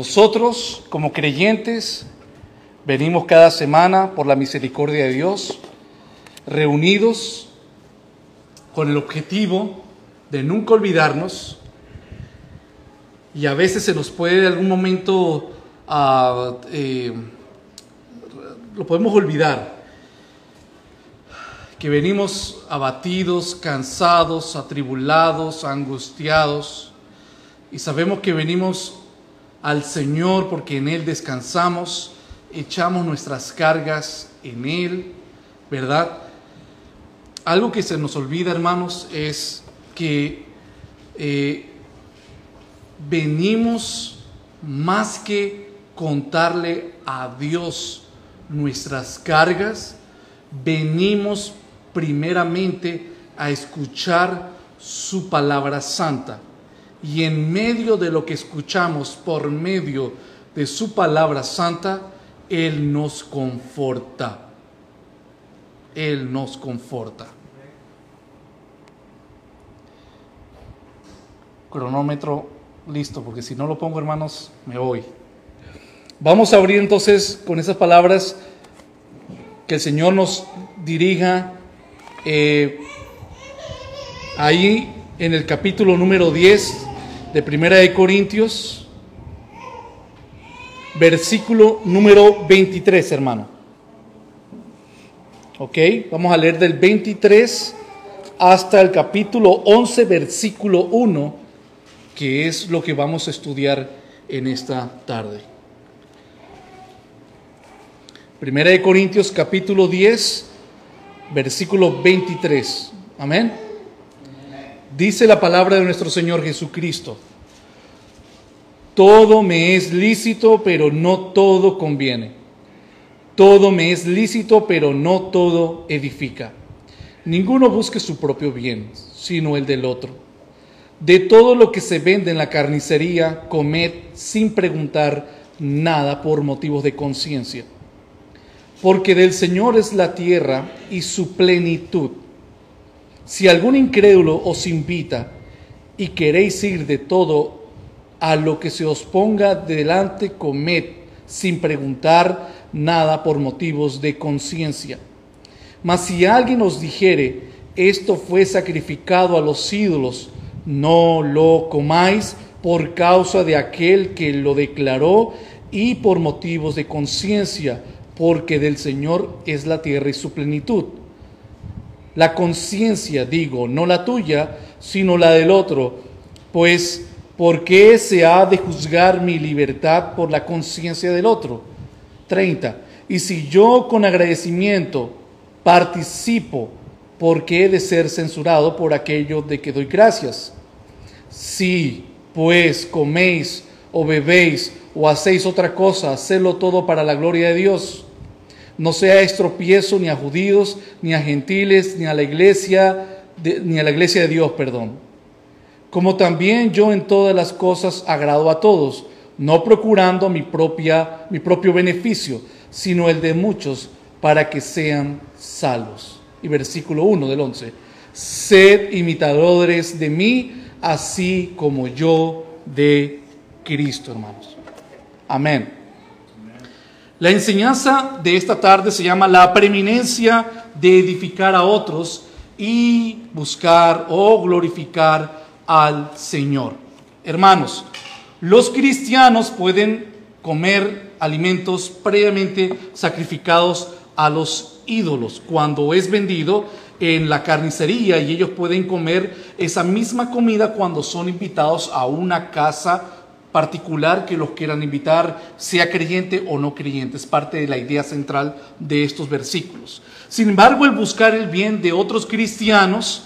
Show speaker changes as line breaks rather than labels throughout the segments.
Nosotros, como creyentes, venimos cada semana por la misericordia de Dios, reunidos con el objetivo de nunca olvidarnos. Y a veces se nos puede en algún momento, ah, eh, lo podemos olvidar, que venimos abatidos, cansados, atribulados, angustiados, y sabemos que venimos al Señor porque en Él descansamos, echamos nuestras cargas en Él, ¿verdad? Algo que se nos olvida, hermanos, es que eh, venimos más que contarle a Dios nuestras cargas, venimos primeramente a escuchar su palabra santa. Y en medio de lo que escuchamos por medio de su palabra santa, Él nos conforta. Él nos conforta. Cronómetro listo, porque si no lo pongo, hermanos, me voy. Vamos a abrir entonces con esas palabras que el Señor nos dirija eh, ahí en el capítulo número 10 de Primera de Corintios, versículo número 23, hermano. Ok, vamos a leer del 23 hasta el capítulo 11, versículo 1 que es lo que vamos a estudiar en esta tarde. Primera de Corintios capítulo 10, versículo 23. Amén. Dice la palabra de nuestro Señor Jesucristo. Todo me es lícito, pero no todo conviene. Todo me es lícito, pero no todo edifica. Ninguno busque su propio bien, sino el del otro. De todo lo que se vende en la carnicería, comed sin preguntar nada por motivos de conciencia. Porque del Señor es la tierra y su plenitud. Si algún incrédulo os invita y queréis ir de todo a lo que se os ponga delante, comed sin preguntar nada por motivos de conciencia. Mas si alguien os dijere, esto fue sacrificado a los ídolos, no lo comáis por causa de aquel que lo declaró y por motivos de conciencia, porque del Señor es la tierra y su plenitud. La conciencia, digo, no la tuya, sino la del otro, pues ¿por qué se ha de juzgar mi libertad por la conciencia del otro? 30. Y si yo con agradecimiento participo, ¿por qué he de ser censurado por aquello de que doy gracias? Si pues coméis o bebéis o hacéis otra cosa, hacedlo todo para la gloria de Dios. No sea estropiezo ni a judíos, ni a gentiles, ni a la iglesia, ni a la iglesia de Dios, perdón. Como también yo en todas las cosas agrado a todos, no procurando mi, propia, mi propio beneficio, sino el de muchos, para que sean salvos. Y versículo 1 del 11. Sed imitadores de mí, así como yo de Cristo, hermanos. Amén. La enseñanza de esta tarde se llama la preeminencia de edificar a otros y buscar o glorificar al Señor. Hermanos, los cristianos pueden comer alimentos previamente sacrificados a los ídolos. Cuando es vendido, en la carnicería y ellos pueden comer esa misma comida cuando son invitados a una casa particular que los quieran invitar, sea creyente o no creyente. Es parte de la idea central de estos versículos. Sin embargo, el buscar el bien de otros cristianos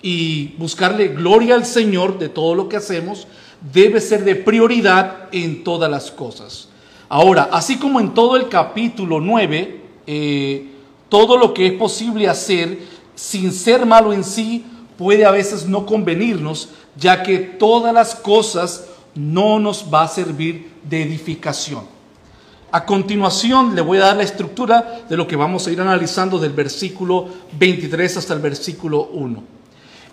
y buscarle gloria al Señor de todo lo que hacemos debe ser de prioridad en todas las cosas. Ahora, así como en todo el capítulo 9, eh, todo lo que es posible hacer sin ser malo en sí, puede a veces no convenirnos, ya que todas las cosas no nos va a servir de edificación. A continuación le voy a dar la estructura de lo que vamos a ir analizando del versículo 23 hasta el versículo 1.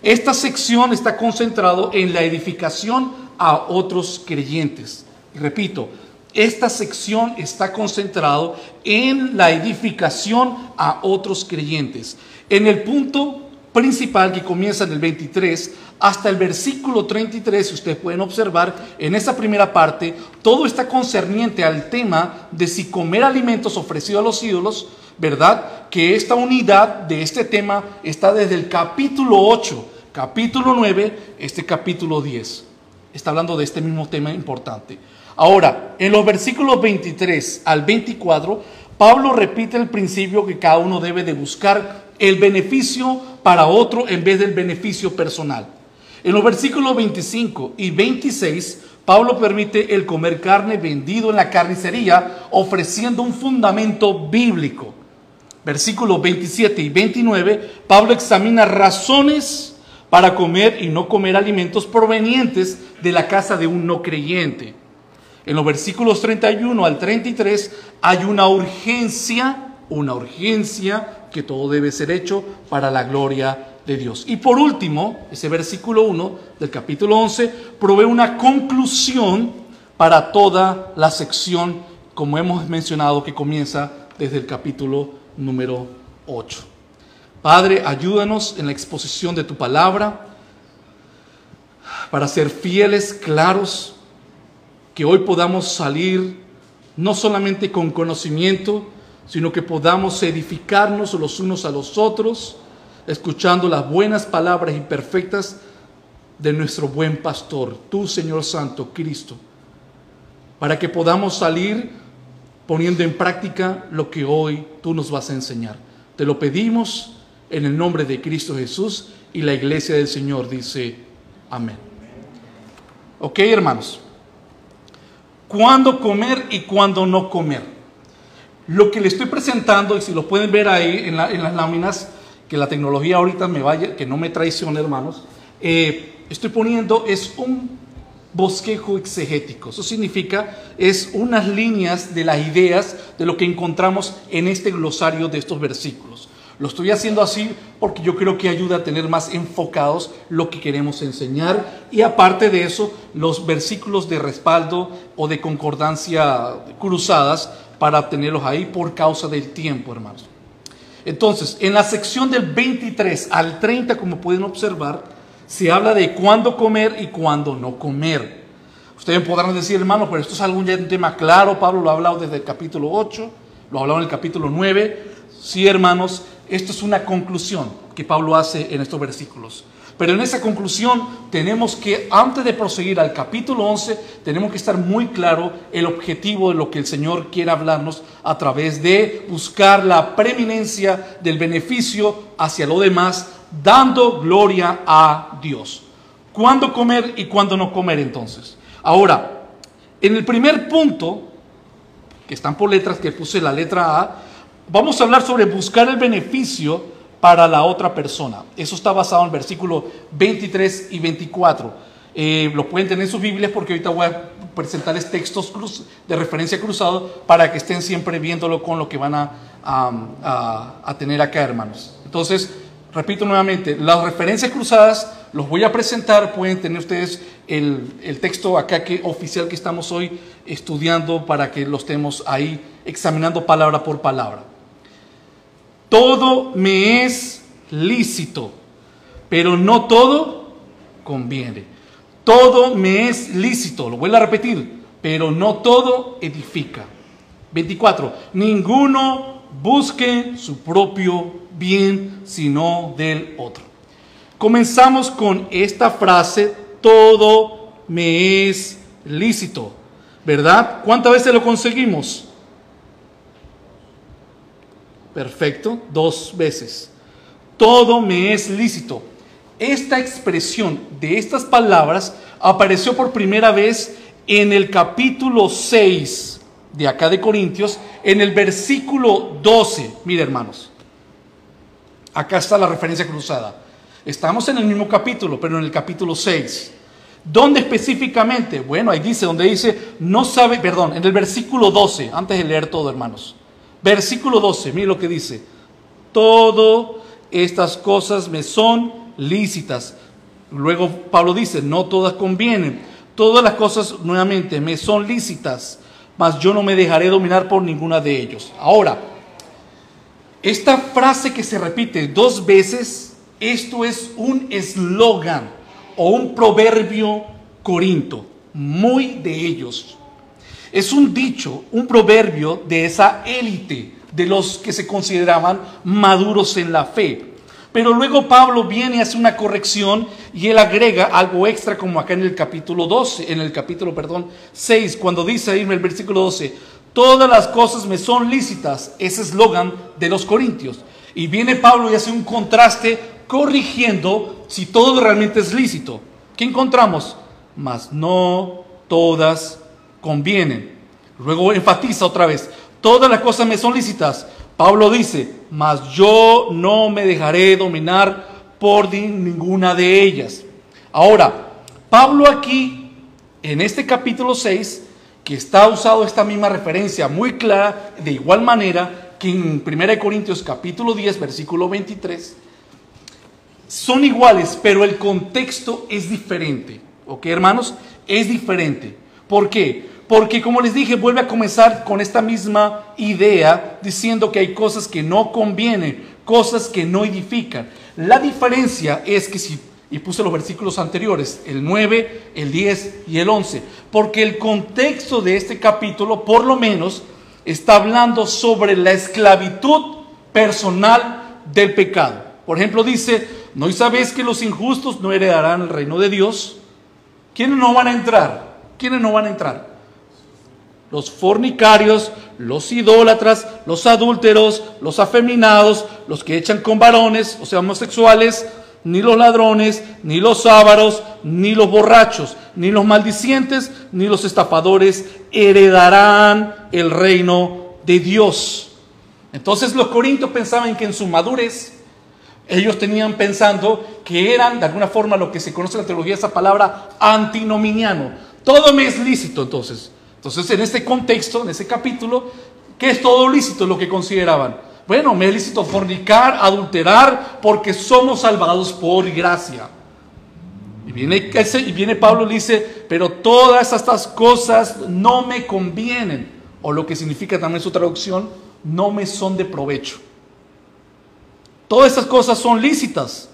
Esta sección está concentrado en la edificación a otros creyentes. Repito, esta sección está concentrado en la edificación a otros creyentes. En el punto principal que comienza en el 23 hasta el versículo 33, si ustedes pueden observar, en esa primera parte, todo está concerniente al tema de si comer alimentos ofrecidos a los ídolos, ¿verdad? Que esta unidad de este tema está desde el capítulo 8, capítulo 9, este capítulo 10. Está hablando de este mismo tema importante. Ahora, en los versículos 23 al 24, Pablo repite el principio que cada uno debe de buscar el beneficio para otro en vez del beneficio personal. En los versículos 25 y 26, Pablo permite el comer carne vendido en la carnicería, ofreciendo un fundamento bíblico. Versículos 27 y 29, Pablo examina razones para comer y no comer alimentos provenientes de la casa de un no creyente. En los versículos 31 al 33 hay una urgencia, una urgencia que todo debe ser hecho para la gloria de Dios. Y por último, ese versículo 1 del capítulo 11 provee una conclusión para toda la sección, como hemos mencionado, que comienza desde el capítulo número 8. Padre, ayúdanos en la exposición de tu palabra para ser fieles, claros, que hoy podamos salir no solamente con conocimiento, sino que podamos edificarnos los unos a los otros, escuchando las buenas palabras y perfectas de nuestro buen pastor, tú Señor Santo, Cristo, para que podamos salir poniendo en práctica lo que hoy tú nos vas a enseñar. Te lo pedimos en el nombre de Cristo Jesús y la iglesia del Señor dice amén. Ok, hermanos. ¿Cuándo comer y cuándo no comer? Lo que le estoy presentando, y si lo pueden ver ahí en, las láminas, que la tecnología ahorita me vaya, que no me traicione, hermanos, eh, estoy poniendo es un bosquejo exegético. Eso significa, es unas líneas de las ideas de lo que encontramos en este glosario de estos versículos. Lo estoy haciendo así porque yo creo que ayuda a tener más enfocados lo que queremos enseñar y aparte de eso, los versículos de respaldo o de concordancia cruzadas para tenerlos ahí por causa del tiempo, hermanos. Entonces, en la sección del 23 al 30, como pueden observar, se habla de cuándo comer y cuándo no comer. Ustedes podrán decir, hermano, pero esto es algún un tema claro, Pablo lo ha hablado desde el capítulo 8, lo ha hablado en el capítulo 9. Sí, hermanos, esto es una conclusión que Pablo hace en estos versículos. Pero en esa conclusión tenemos que, antes de proseguir al capítulo 11, tenemos que estar muy claro el objetivo de lo que el Señor quiere hablarnos a través de buscar la preeminencia del beneficio hacia lo demás, dando gloria a Dios. ¿Cuándo comer y cuándo no comer entonces? Ahora, en el primer punto, que están por letras, que puse la letra A, vamos a hablar sobre buscar el beneficio para la otra persona. Eso está basado en el versículo 23 y 24. Eh, lo pueden tener en sus Biblias porque ahorita voy a presentarles textos de referencia cruzado para que estén siempre viéndolo con lo que van a, a, tener acá, hermanos. Entonces, repito nuevamente, las referencias cruzadas los voy a presentar, pueden tener ustedes el, el, texto acá que, oficial que estamos hoy estudiando para que lo estemos ahí examinando palabra por palabra. Todo me es lícito, pero no todo conviene. Todo me es lícito, lo vuelvo a repetir, pero no todo edifica. 24. Ninguno busque su propio bien, sino del otro. Comenzamos con esta frase, todo me es lícito, ¿verdad? ¿Cuántas veces lo conseguimos? Perfecto, dos veces. Todo me es lícito. Esta expresión de estas palabras apareció por primera vez en el capítulo 6 de acá de Corintios, en el versículo 12. Mire hermanos, acá está la referencia cruzada. Estamos en el mismo capítulo, pero en el capítulo 6. ¿Dónde específicamente? Bueno, ahí dice, donde dice, no sabe, perdón, en el versículo 12, antes de leer todo, hermanos. Versículo 12, mire lo que dice. Todo estas cosas me son lícitas. Luego Pablo dice, no todas convienen. todas las cosas nuevamente me son lícitas, mas yo no me dejaré dominar por ninguna de ellos. Ahora, esta frase que se repite dos veces, esto es un eslogan o un proverbio corinto, muy de ellos. Es un dicho, un proverbio de esa élite, de los que se consideraban maduros en la fe. Pero luego Pablo viene y hace una corrección y él agrega algo extra como acá en el capítulo 12, en el capítulo, perdón, 6, cuando dice ahí en el versículo 12, todas las cosas me son lícitas, ese eslogan de los corintios. Y viene Pablo y hace un contraste corrigiendo si todo realmente es lícito. ¿Qué encontramos? Mas no todas convienen. Luego enfatiza otra vez, todas las cosas me son lícitas. Pablo dice, mas yo no me dejaré dominar por ninguna de ellas. Ahora, Pablo aquí, en este capítulo 6, que está usado esta misma referencia muy clara, de igual manera que en 1 Corintios capítulo 10, versículo 23, son iguales, pero el contexto es diferente. ¿Ok, hermanos? Es diferente. ¿Por qué? Porque como les dije, vuelve a comenzar con esta misma idea diciendo que hay cosas que no convienen, cosas que no edifican. La diferencia es que si, y puse los versículos anteriores, el 9, el 10 y el 11, porque el contexto de este capítulo, por lo menos, está hablando sobre la esclavitud personal del pecado. Por ejemplo, dice, ¿no sabéis que los injustos no heredarán el reino de Dios? ¿Quiénes no van a entrar? ¿Quiénes no van a entrar? Los fornicarios, los idólatras, los adúlteros, los afeminados, los que echan con varones, o sea, homosexuales, ni los ladrones, ni los ávaros, ni los borrachos, ni los maldicientes, ni los estafadores heredarán el reino de Dios. Entonces los corintios pensaban que en su madurez ellos tenían pensando que eran de alguna forma lo que se conoce en la teología esa palabra antinominiano. Todo me es lícito entonces. Entonces, en este contexto, en ese capítulo, ¿qué es todo lícito lo que consideraban? Bueno, me es lícito fornicar, adulterar, porque somos salvados por gracia. Y viene, y viene Pablo y dice, pero todas estas cosas no me convienen. O lo que significa también su traducción, no me son de provecho. Todas estas cosas son lícitas,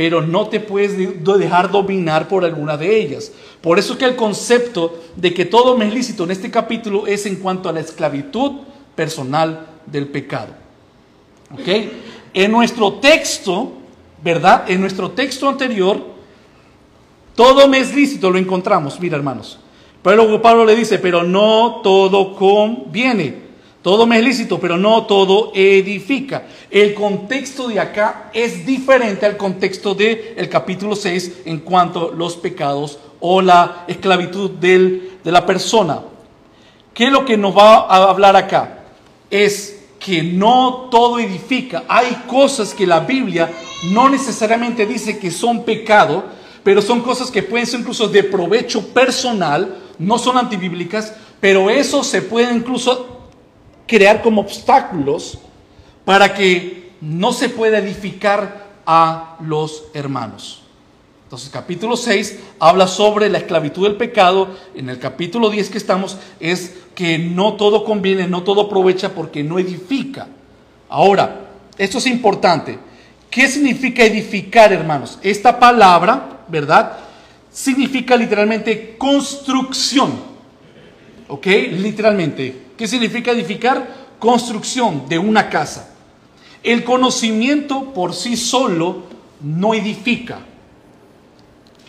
pero no te puedes dejar dominar por alguna de ellas. Por eso que el concepto de que todo me es lícito en este capítulo es en cuanto a la esclavitud personal del pecado. ¿Ok? En nuestro texto, ¿verdad? En nuestro texto anterior, todo me es lícito, lo encontramos, mira hermanos. Pero Pablo le dice, pero no todo conviene. Todo me es lícito, pero no todo edifica. El contexto de acá es diferente al contexto del el capítulo 6 en cuanto a los pecados o la esclavitud del, de la persona. ¿Qué es lo que nos va a hablar acá? Es que no todo edifica. Hay cosas que la Biblia no necesariamente dice que son pecado, pero son cosas que pueden ser incluso de provecho personal, no son antibíblicas, pero eso se puede incluso crear como obstáculos para que no se pueda edificar a los hermanos. Entonces, capítulo 6 habla sobre la esclavitud del pecado. En el capítulo 10 que estamos es que no todo conviene, no todo aprovecha porque no edifica. Ahora, esto es importante. ¿Qué significa edificar, hermanos? Esta palabra, ¿verdad? Significa literalmente construcción. ¿Ok? Literalmente. ¿Qué significa edificar? Construcción de una casa. El conocimiento por sí solo no edifica.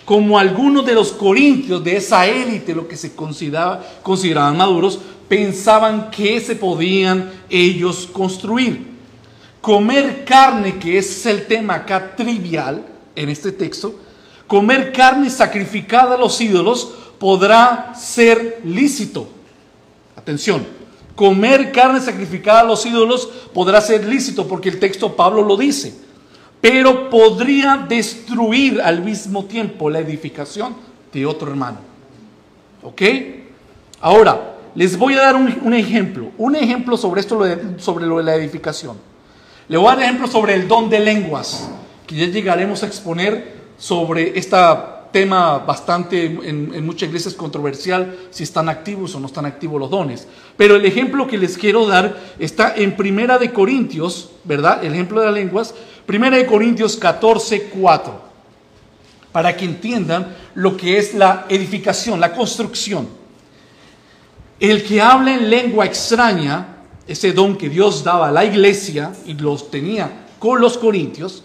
Como algunos de los corintios de esa élite, lo que se consideraba, consideraban maduros, pensaban que se podían ellos construir. Comer carne, que es el tema acá trivial en este texto, comer carne sacrificada a los ídolos podrá ser lícito. Atención, comer carne sacrificada a los ídolos podrá ser lícito porque el texto Pablo lo dice, pero podría destruir al mismo tiempo la edificación de otro hermano. ¿Ok? Ahora, les voy a dar un, ejemplo, un ejemplo sobre esto, sobre lo de la edificación. Le voy a dar ejemplo sobre el don de lenguas, que ya llegaremos a exponer sobre esta tema bastante en, muchas iglesias controversial si están activos o no están activos los dones. Pero el ejemplo que les quiero dar está en Primera de Corintios, ¿verdad? El ejemplo de las lenguas, Primera de Corintios 14, 4. Para que entiendan lo que es la edificación, la construcción. El que habla en lengua extraña, ese don que Dios daba a la iglesia y los tenía con los corintios,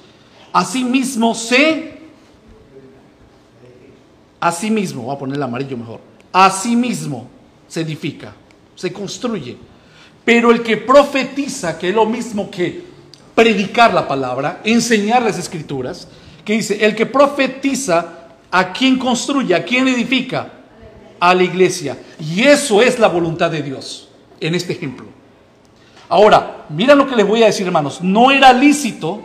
asimismo se Asimismo, voy a poner el amarillo mejor. Asimismo se edifica, se construye. Pero el que profetiza, que es lo mismo que predicar la palabra, enseñar las escrituras, que dice, el que profetiza, ¿a quién construye? ¿A quién edifica? A la iglesia. Y eso es la voluntad de Dios en este ejemplo. Ahora, mira lo que les voy a decir, hermanos. No era lícito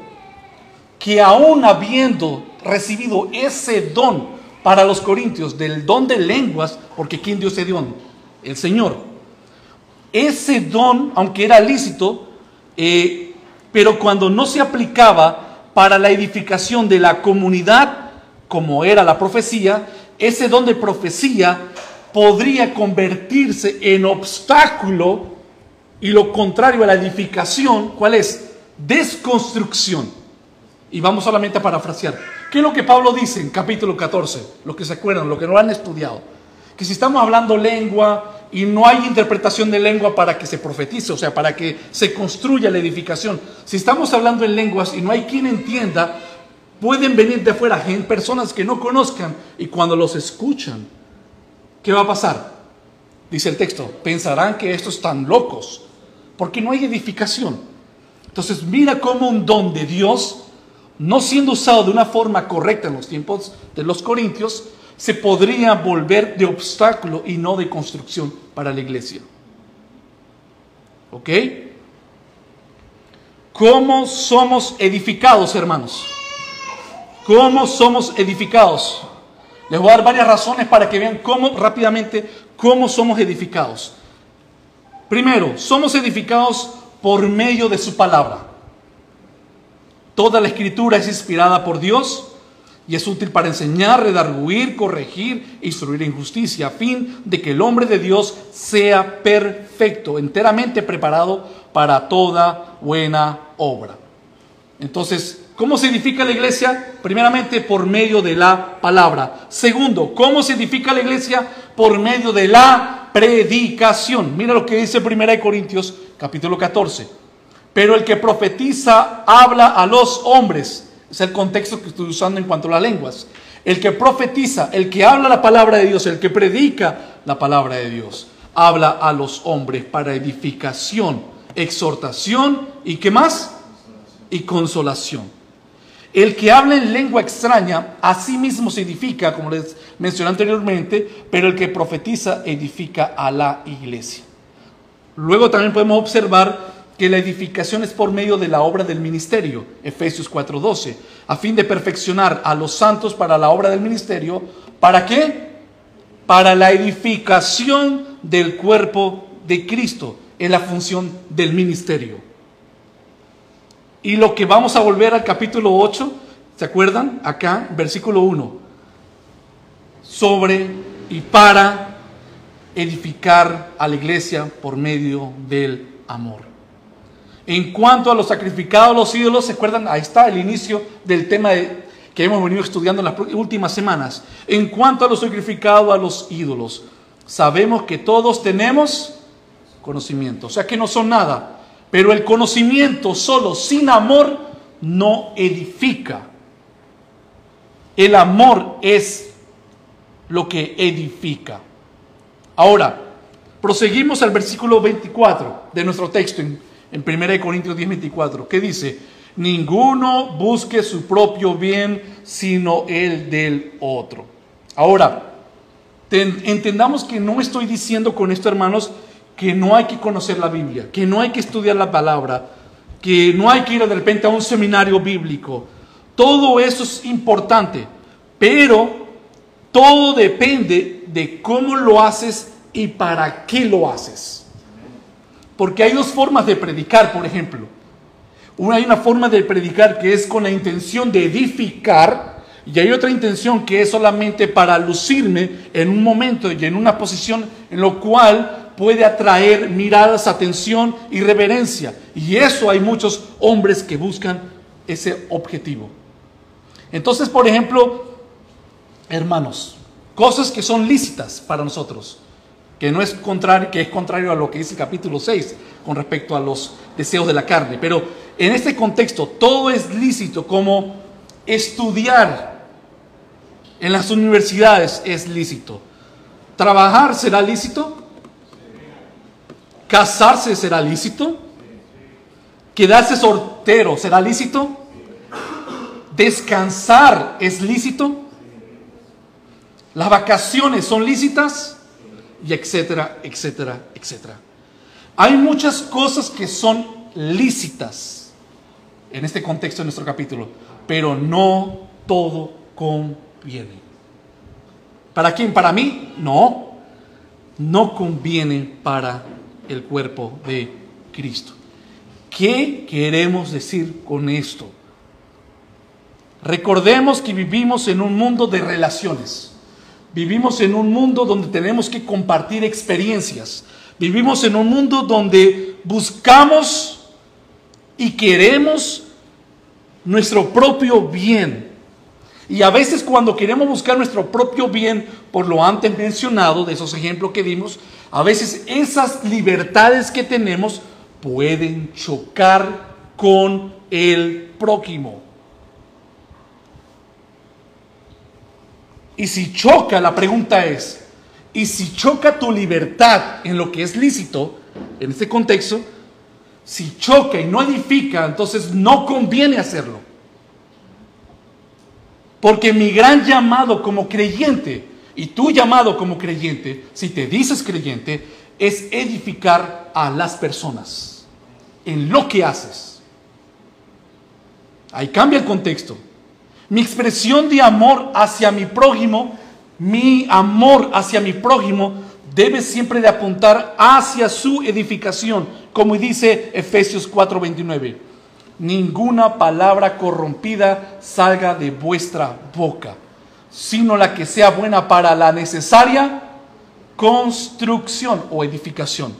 que aún habiendo recibido ese don para los corintios del don de lenguas, porque ¿quién dio ese don? El Señor. Ese don, aunque era lícito, eh, pero cuando no se aplicaba para la edificación de la comunidad, como era la profecía, ese don de profecía podría convertirse en obstáculo y lo contrario a la edificación, ¿cuál es? Desconstrucción. Y vamos solamente a parafrasear. ¿Qué es lo que Pablo dice en capítulo 14? Los que se acuerdan, los que no han estudiado. Que si estamos hablando lengua y no hay interpretación de lengua para que se profetice, o sea, para que se construya la edificación. Si estamos hablando en lenguas y no hay quien entienda, pueden venir de afuera personas que no conozcan y cuando los escuchan, ¿qué va a pasar? Dice el texto, pensarán que estos están locos, porque no hay edificación. Entonces mira cómo un don de Dios no siendo usado de una forma correcta en los tiempos de los corintios, se podría volver de obstáculo y no de construcción para la iglesia. ¿Ok? ¿Cómo somos edificados, hermanos? ¿Cómo somos edificados? Les voy a dar varias razones para que vean cómo rápidamente cómo somos edificados. Primero, somos edificados por medio de su palabra. Toda la escritura es inspirada por Dios y es útil para enseñar, redarguir, corregir e instruir en justicia, a fin de que el hombre de Dios sea perfecto, enteramente preparado para toda buena obra. Entonces, ¿cómo se edifica la iglesia? Primeramente, por medio de la palabra. Segundo, ¿cómo se edifica la iglesia? Por medio de la predicación. Mira lo que dice 1 Corintios capítulo 14. Pero el que profetiza habla a los hombres. Es el contexto que estoy usando en cuanto a las lenguas. El que profetiza, el que habla la palabra de Dios, el que predica la palabra de Dios, habla a los hombres para edificación, exhortación y qué más? Y consolación. El que habla en lengua extraña, a sí mismo se edifica, como les mencioné anteriormente, pero el que profetiza edifica a la iglesia. Luego también podemos observar que la edificación es por medio de la obra del ministerio, Efesios 4:12, a fin de perfeccionar a los santos para la obra del ministerio, ¿para qué? Para la edificación del cuerpo de Cristo, en la función del ministerio. Y lo que vamos a volver al capítulo 8, ¿se acuerdan? Acá, versículo 1, sobre y para edificar a la iglesia por medio del amor. En cuanto a los sacrificados, los ídolos, ¿se acuerdan? Ahí está el inicio del tema que hemos venido estudiando en las últimas semanas. En cuanto a los sacrificados, a los ídolos, sabemos que todos tenemos conocimiento, o sea que no son nada. Pero el conocimiento solo, sin amor, no edifica. El amor es lo que edifica. Ahora, proseguimos al versículo 24 de nuestro texto 1 Corintios 10, 24, que dice, ninguno busque su propio bien, sino el del otro. Ahora, entendamos que no estoy diciendo con esto, hermanos, que no hay que conocer la Biblia, que no hay que estudiar la palabra, que no hay que ir de repente a un seminario bíblico. Todo eso es importante, pero todo depende de cómo lo haces y para qué lo haces. Porque hay dos formas de predicar, por ejemplo. Una, hay una forma de predicar que es con la intención de edificar Y hay otra intención que es solamente para lucirme en un momento y en una posición en lo cual puede atraer miradas, atención y reverencia. Y eso hay muchos hombres que buscan ese objetivo. Entonces, por ejemplo, hermanos, cosas que son lícitas para nosotros, que no es contrario, que es contrario a lo que dice el capítulo 6 con respecto a los deseos de la carne, pero en este contexto todo es lícito como estudiar en las universidades es lícito. ¿Trabajar será lícito? ¿Casarse será lícito? ¿Quedarse soltero será lícito? ¿Descansar es lícito? ¿Las vacaciones son lícitas? Y etcétera, etcétera, etcétera. Hay muchas cosas que son lícitas en este contexto de nuestro capítulo, pero no todo conviene. ¿Para quién? ¿Para mí? No. No conviene para el cuerpo de Cristo. ¿Qué queremos decir con esto? Recordemos que vivimos en un mundo de relaciones. Vivimos en un mundo donde tenemos que compartir experiencias. Vivimos en un mundo donde buscamos y queremos nuestro propio bien. Y a veces cuando queremos buscar nuestro propio bien, por lo antes mencionado, de esos ejemplos que dimos, a veces esas libertades que tenemos pueden chocar con el prójimo. Y si choca, la pregunta es, ¿y si choca tu libertad en lo que es lícito, en este contexto, si choca y no edifica, entonces no conviene hacerlo? Porque mi gran llamado como creyente y tu llamado como creyente, si te dices creyente, es edificar a las personas en lo que haces. Ahí cambia el contexto. Mi expresión de amor hacia mi prójimo, mi amor hacia mi prójimo debe siempre de apuntar hacia su edificación, como dice Efesios 4:29. Ninguna palabra corrompida salga de vuestra boca sino la que sea buena para la necesaria construcción o edificación,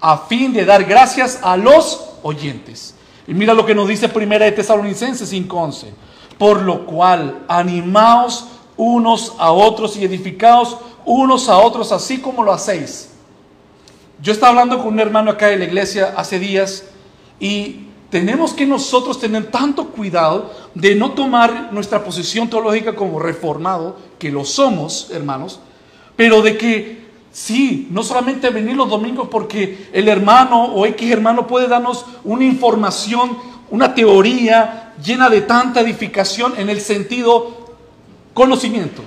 a fin de dar gracias a los oyentes. Y mira lo que nos dice Primera de Tesalonicenses 5:11. Por lo cual, animaos unos a otros y edificaos unos a otros, así como lo hacéis. Yo estaba hablando con un hermano acá de la iglesia hace días y tenemos que nosotros tener tanto cuidado de no tomar nuestra posición teológica como reformado, que lo somos, hermanos, pero de que sí, no solamente venir los domingos porque el hermano o X hermano puede darnos una información, una teoría llena de tanta edificación en el sentido conocimiento.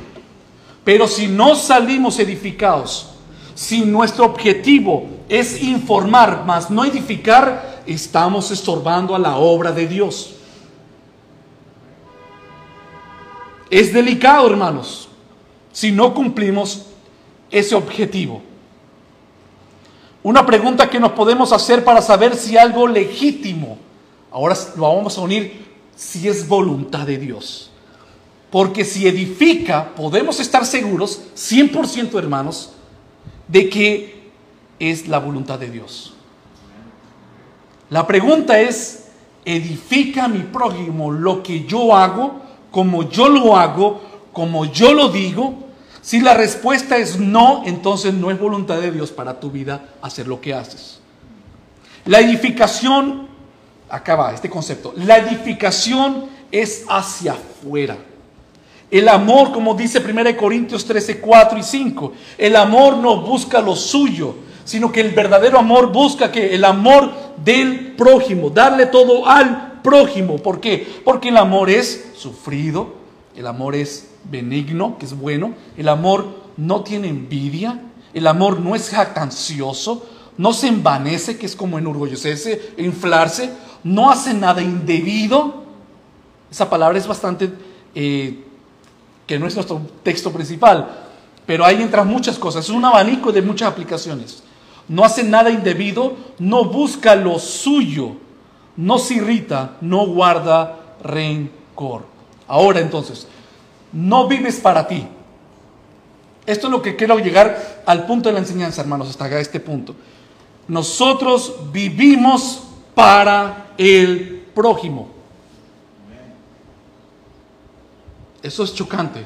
Pero si no salimos edificados, si nuestro objetivo es informar, más no edificar, estamos estorbando a la obra de Dios. Es delicado, hermanos, si no cumplimos ese objetivo. Una pregunta que nos podemos hacer para saber si algo legítimo, ahora lo vamos a unir, si es voluntad de Dios. Porque si edifica, podemos estar seguros, 100% hermanos, de que es la voluntad de Dios. La pregunta es, ¿edifica mi prójimo lo que yo hago, como yo lo hago, como yo lo digo? Si la respuesta es no, entonces no es voluntad de Dios para tu vida hacer lo que haces. La edificación, acaba este concepto, la edificación es hacia afuera. El amor, como dice 1 Corintios 13, 4 y 5, el amor no busca lo suyo, sino que el verdadero amor busca que el amor del prójimo, darle todo al prójimo. ¿Por qué? Porque el amor es sufrido, el amor es benigno, que es bueno, el amor no tiene envidia, el amor no es jactancioso, no se envanece, que es como enorgullecerse, inflarse, no hace nada indebido. Esa palabra es bastante, eh, que no es nuestro texto principal, pero ahí entran muchas cosas, es un abanico de muchas aplicaciones no hace nada indebido, no busca lo suyo, no se irrita, no guarda rencor. Ahora entonces, no vives para ti. Esto es lo que quiero llegar al punto de la enseñanza, hermanos, hasta este punto. Nosotros vivimos para el prójimo. Eso es chocante.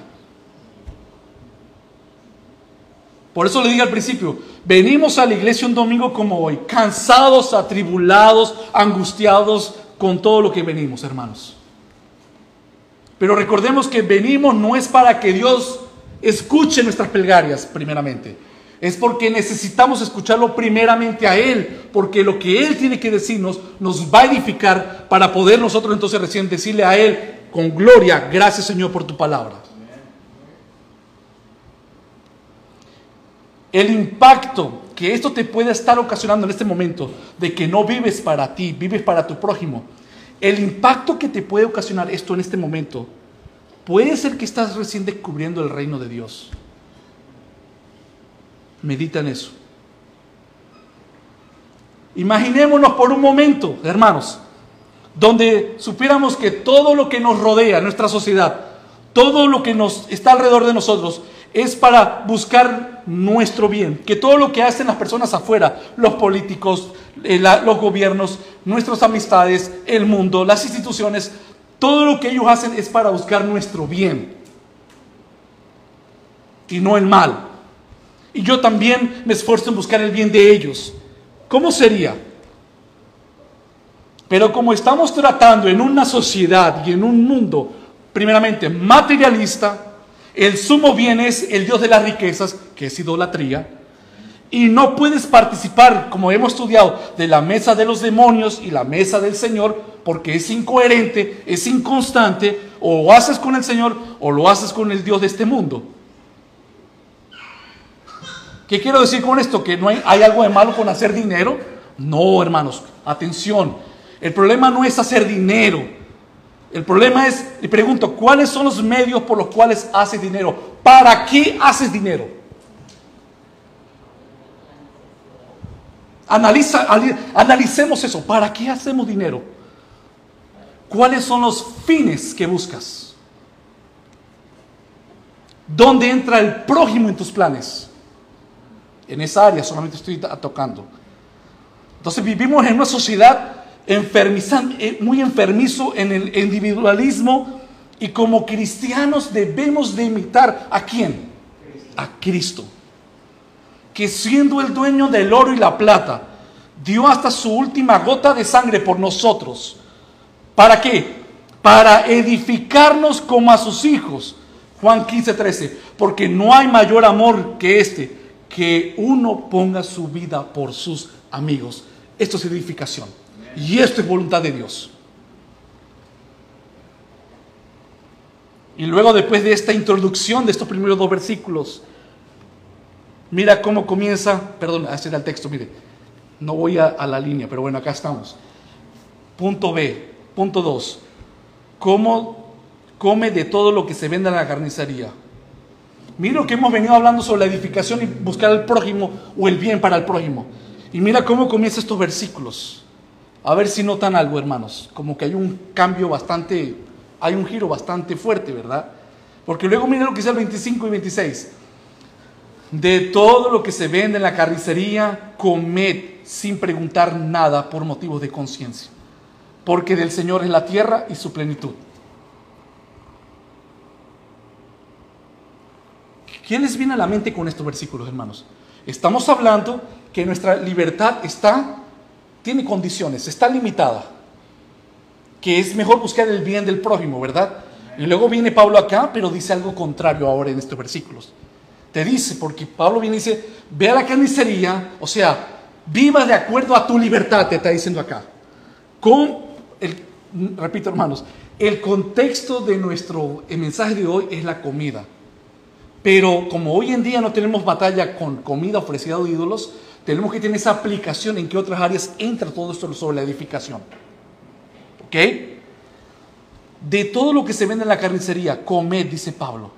Por eso le dije al principio, venimos a la iglesia un domingo como hoy, cansados, atribulados, angustiados con todo lo que venimos, hermanos. Pero recordemos que venimos no es para que Dios escuche nuestras plegarias, primeramente. Es porque necesitamos escucharlo primeramente a Él, porque lo que Él tiene que decirnos nos va a edificar para poder nosotros entonces recién decirle a Él con gloria, gracias Señor por tu palabra. El impacto que esto te puede estar ocasionando en este momento de que no vives para ti, vives para tu prójimo, el impacto que te puede ocasionar esto en este momento, puede ser que estás recién descubriendo el reino de Dios. Medita en eso. Imaginémonos por un momento, hermanos, donde supiéramos que todo lo que nos rodea, nuestra sociedad, todo lo que nos está alrededor de nosotros, es para buscar nuestro bien. Que todo lo que hacen las personas afuera, los políticos, eh, los gobiernos, nuestras amistades, el mundo, las instituciones, todo lo que ellos hacen es para buscar nuestro bien y no el mal. Y yo también me esfuerzo en buscar el bien de ellos. ¿Cómo sería? Pero como estamos tratando en una sociedad y en un mundo, primeramente materialista, el sumo bien es el Dios de las riquezas, que es idolatría, y no puedes participar, como hemos estudiado, de la mesa de los demonios y la mesa del Señor, porque es incoherente, es inconstante, o lo haces con el Señor o lo haces con el Dios de este mundo. ¿Qué quiero decir con esto? ¿Que no hay, algo de malo con hacer dinero? No, hermanos, atención. El problema no es hacer dinero. El problema es, le pregunto, ¿cuáles son los medios por los cuales haces dinero? ¿Para qué haces dinero? Analiza, analicemos eso. ¿Para qué hacemos dinero? ¿Cuáles son los fines que buscas? ¿Dónde entra el prójimo en tus planes? En esa área solamente estoy tocando. Entonces vivimos en una sociedad eh, muy enfermizo en el individualismo y como cristianos debemos de imitar a quién? A Cristo. Que siendo el dueño del oro y la plata, dio hasta su última gota de sangre por nosotros. ¿Para qué? Para edificarnos como a sus hijos. Juan 15, 13. Porque no hay mayor amor que este, que uno ponga su vida por sus amigos. Esto es edificación. Y esto es voluntad de Dios. Y luego después de esta introducción de estos primeros dos versículos, mira cómo comienza, perdón, ese era el texto, mire, no voy a, a la línea, pero bueno, acá estamos. Punto B, punto 2, cómo come de todo lo que se vende en la carnicería. Mira lo que hemos venido hablando sobre la edificación y buscar al prójimo o el bien para el prójimo. Y mira cómo comienza estos versículos. A ver si notan algo, hermanos. Como que hay un cambio bastante, hay un giro bastante fuerte, ¿verdad? Porque luego miren lo que dice el 25 y 26. De todo lo que se vende en la carnicería, comed sin preguntar nada por motivos de conciencia. Porque del Señor es la tierra y su plenitud. ¿Qué les viene a la mente con estos versículos, hermanos? Estamos hablando que nuestra libertad está tiene condiciones, está limitada, que es mejor buscar el bien del prójimo, ¿verdad? Y luego viene Pablo acá, pero dice algo contrario ahora en estos versículos. Te dice, porque Pablo viene y dice, ve a la carnicería, o sea, viva de acuerdo a tu libertad, te está diciendo acá. Con el, repito hermanos, el contexto de nuestro mensaje de hoy es la comida. Pero como hoy en día no tenemos batalla con comida ofrecida a ídolos, tenemos que tener esa aplicación en qué otras áreas entra todo esto sobre la edificación. ¿Ok? De todo lo que se vende en la carnicería, comed, dice Pablo.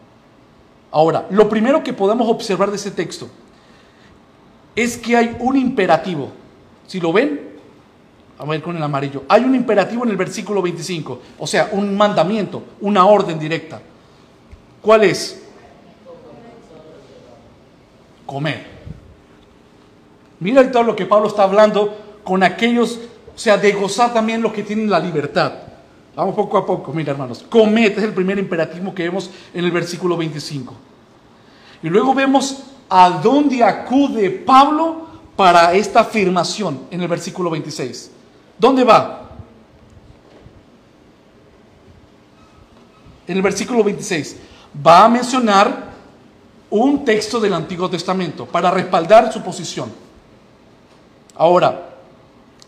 Ahora, lo primero que podemos observar de ese texto es que hay un imperativo. Si lo ven, a ver con el amarillo. Hay un imperativo en el versículo 25, o sea, un mandamiento, una orden directa. ¿Cuál es? Comer. Mira todo lo que Pablo está hablando con aquellos, o sea, de gozar también los que tienen la libertad. Vamos poco a poco, mira hermanos. Comed es el primer imperativo que vemos en el versículo 25. Y luego vemos a dónde acude Pablo para esta afirmación en el versículo 26. ¿Dónde va? En el versículo 26 va a mencionar un texto del Antiguo Testamento para respaldar su posición. Ahora,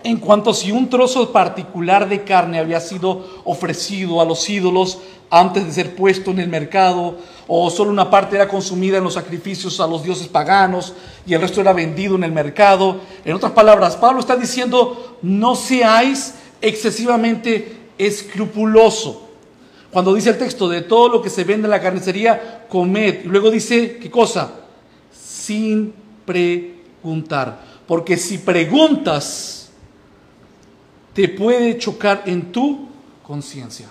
en cuanto a si un trozo particular de carne había sido ofrecido a los ídolos antes de ser puesto en el mercado, o solo una parte era consumida en los sacrificios a los dioses paganos y el resto era vendido en el mercado. En otras palabras, Pablo está diciendo, no seáis excesivamente escrupuloso. Cuando dice el texto, de todo lo que se vende en la carnicería, comed. Y luego dice, ¿qué cosa? Sin preguntar. Porque si preguntas, te puede chocar en tu conciencia.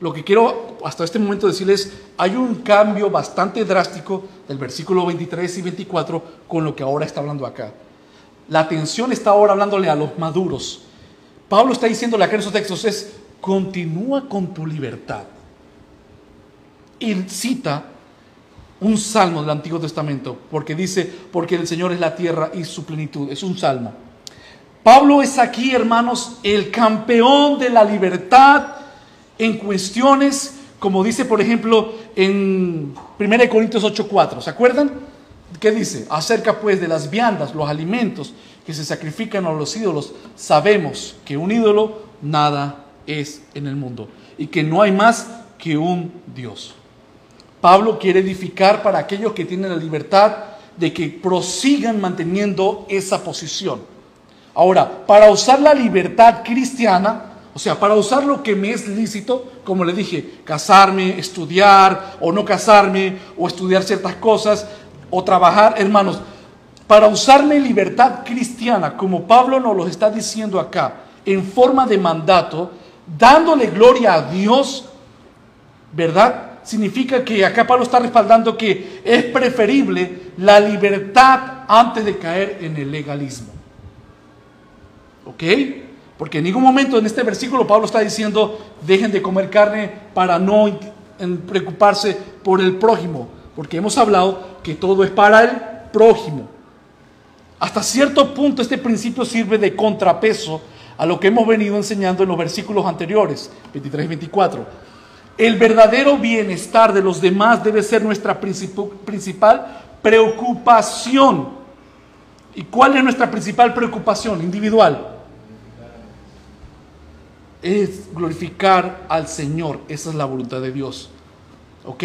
Lo que quiero hasta este momento decirles, hay un cambio bastante drástico del versículo 23 y 24 con lo que ahora está hablando acá. La atención está ahora hablándole a los maduros. Pablo está diciéndole acá en esos textos es, continúa con tu libertad. Y cita un salmo del Antiguo Testamento, porque dice, porque el Señor es la tierra y su plenitud, es un salmo. Pablo es aquí, hermanos, el campeón de la libertad en cuestiones, como dice, por ejemplo, en 1 Corintios 8:4, ¿se acuerdan? ¿Qué dice? Acerca pues de las viandas, los alimentos que se sacrifican a los ídolos, sabemos que un ídolo nada es en el mundo y que no hay más que un Dios. Pablo quiere edificar para aquellos que tienen la libertad de que prosigan manteniendo esa posición. Ahora, para usar la libertad cristiana, o sea, para usar lo que me es lícito, como le dije, casarme, estudiar o no casarme, o estudiar ciertas cosas, o trabajar, hermanos, para usarme libertad cristiana, como Pablo nos lo está diciendo acá, en forma de mandato, dándole gloria a Dios, ¿verdad? significa que acá Pablo está respaldando que es preferible la libertad antes de caer en el legalismo. ¿Ok? Porque en ningún momento en este versículo Pablo está diciendo dejen de comer carne para no preocuparse por el prójimo. Porque hemos hablado que todo es para el prójimo. Hasta cierto punto este principio sirve de contrapeso a lo que hemos venido enseñando en los versículos anteriores, 23 y 24 el verdadero bienestar de los demás debe ser nuestra principal preocupación. ¿Y cuál es nuestra principal preocupación individual? Es glorificar al Señor. Esa es la voluntad de Dios. ¿Ok?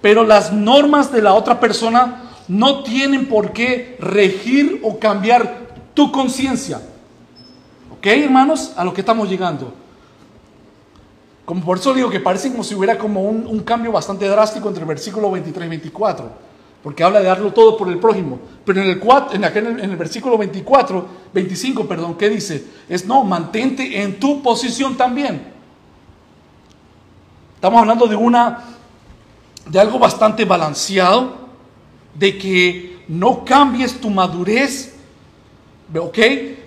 Pero las normas de la otra persona no tienen por qué regir o cambiar tu conciencia. ¿Ok, hermanos? A lo que estamos llegando. Como por eso digo que parece como si hubiera como un, cambio bastante drástico entre el versículo 23 y 24, porque habla de darlo todo por el prójimo. Pero en el, en, en el versículo 24, 25, perdón, ¿qué dice? Es no, mantente en tu posición también. Estamos hablando de una, de algo bastante balanceado, de que no cambies tu madurez, ¿ok?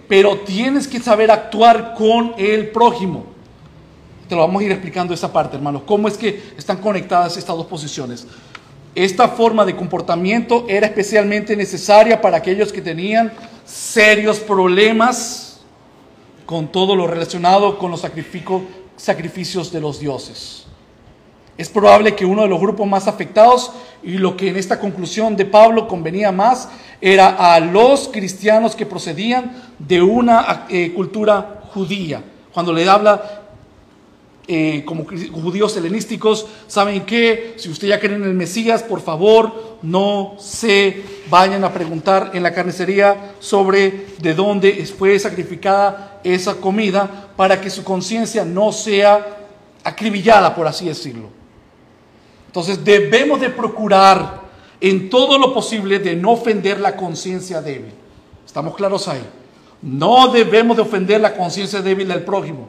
Pero tienes que saber actuar con el prójimo. Te lo vamos a ir explicando esa parte, hermanos. ¿Cómo es que están conectadas estas dos posiciones? Esta forma de comportamiento era especialmente necesaria para aquellos que tenían serios problemas con todo lo relacionado con los sacrificios de los dioses. Es probable que uno de los grupos más afectados y lo que en esta conclusión de Pablo convenía más era a los cristianos que procedían de una eh, cultura judía. Cuando le habla eh, como judíos helenísticos, ¿saben qué? Si usted ya cree en el Mesías, por favor, no se vayan a preguntar en la carnicería sobre de dónde fue sacrificada esa comida para que su conciencia no sea acribillada, por así decirlo. Entonces debemos de procurar en todo lo posible de no ofender la conciencia débil. ¿Estamos claros ahí? No debemos de ofender la conciencia débil del prójimo.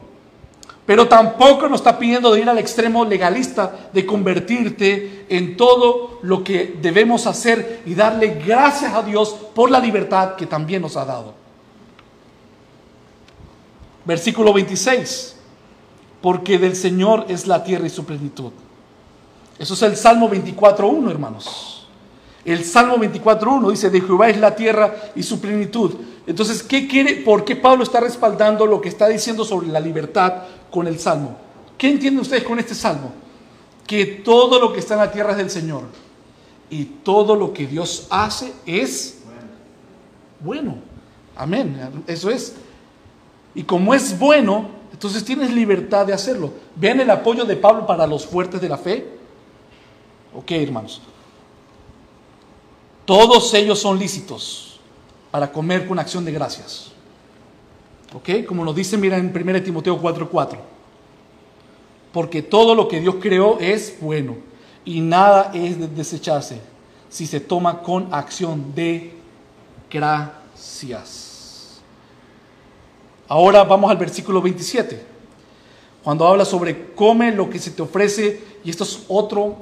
Pero tampoco nos está pidiendo de ir al extremo legalista, de convertirte en todo lo que debemos hacer y darle gracias a Dios por la libertad que también nos ha dado. Versículo 26. Porque del Señor es la tierra y su plenitud. Eso es el Salmo 24.1, hermanos. El Salmo 24.1 dice, de Jehová es la tierra y su plenitud. Entonces, ¿qué quiere? ¿Por qué Pablo está respaldando lo que está diciendo sobre la libertad con el Salmo? ¿Qué entienden ustedes con este Salmo? Que todo lo que está en la tierra es del Señor. Y todo lo que Dios hace es bueno. Amén. Eso es. Y como es bueno, entonces tienes libertad de hacerlo. Vean el apoyo de Pablo para los fuertes de la fe. Ok, hermanos. Todos ellos son lícitos para comer con acción de gracias. ¿Ok? Como nos dice, mira en 1 Timoteo 4:4. Porque todo lo que Dios creó es bueno y nada es de desecharse si se toma con acción de gracias. Ahora vamos al versículo 27. Cuando habla sobre come lo que se te ofrece, y esto es otro,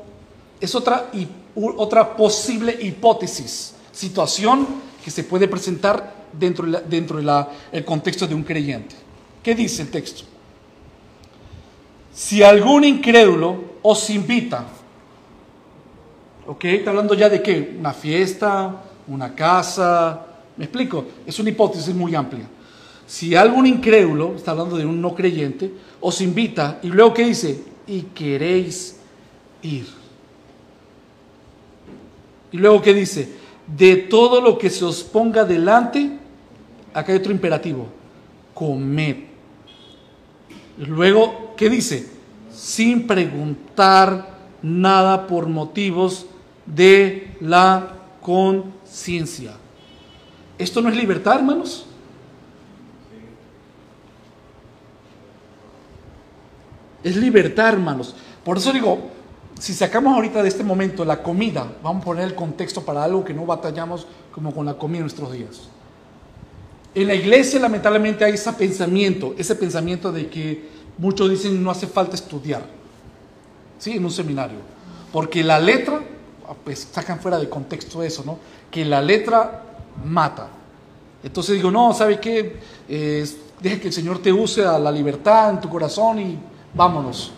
es otra otra posible hipótesis, situación que se puede presentar dentro del dentro contexto de un creyente. ¿Qué dice el texto? Si algún incrédulo os invita, ¿ok? Está hablando ya de qué? Una fiesta, una casa, ¿me explico? Es una hipótesis muy amplia. Si algún incrédulo, está hablando de un no creyente, os invita y luego ¿qué dice? Y queréis ir. Y luego, ¿qué dice? De todo lo que se os ponga delante, acá hay otro imperativo, comed. Y luego, ¿qué dice? Sin preguntar nada por motivos de la conciencia. ¿Esto no es libertad, hermanos? Es libertad, hermanos. Por eso digo, si sacamos ahorita de este momento la comida, vamos a poner el contexto para algo que no batallamos como con la comida en nuestros días. En la iglesia lamentablemente hay ese pensamiento, ese pensamiento de que muchos dicen no hace falta estudiar, ¿sí? En un seminario. Porque la letra, pues sacan fuera de contexto eso, ¿no? Que la letra mata. Entonces digo, no, ¿sabe qué? Eh, deja que el Señor te use a la libertad en tu corazón y vámonos.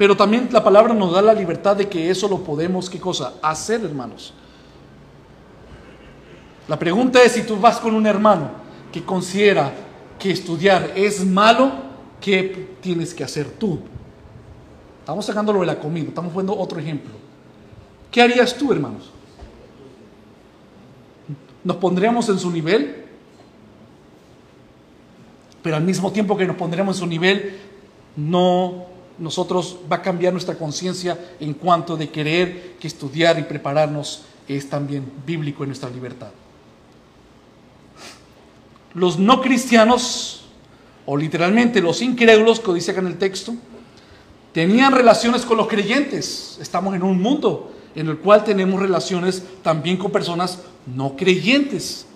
Pero también la palabra nos da la libertad de que eso lo podemos, ¿qué cosa? Hacer, hermanos. La pregunta es si tú vas con un hermano que considera que estudiar es malo, ¿qué tienes que hacer tú? Estamos sacándolo de la comida, estamos poniendo otro ejemplo. ¿Qué harías tú, hermanos? ¿Nos pondríamos en su nivel? Pero al mismo tiempo que nos pondríamos en su nivel, no nosotros va a cambiar nuestra conciencia en cuanto de querer que estudiar y prepararnos es también bíblico en nuestra libertad. Los no cristianos, o literalmente los incrédulos, que dice acá en el texto, tenían relaciones con los creyentes. Estamos en un mundo en el cual tenemos relaciones también con personas no creyentes.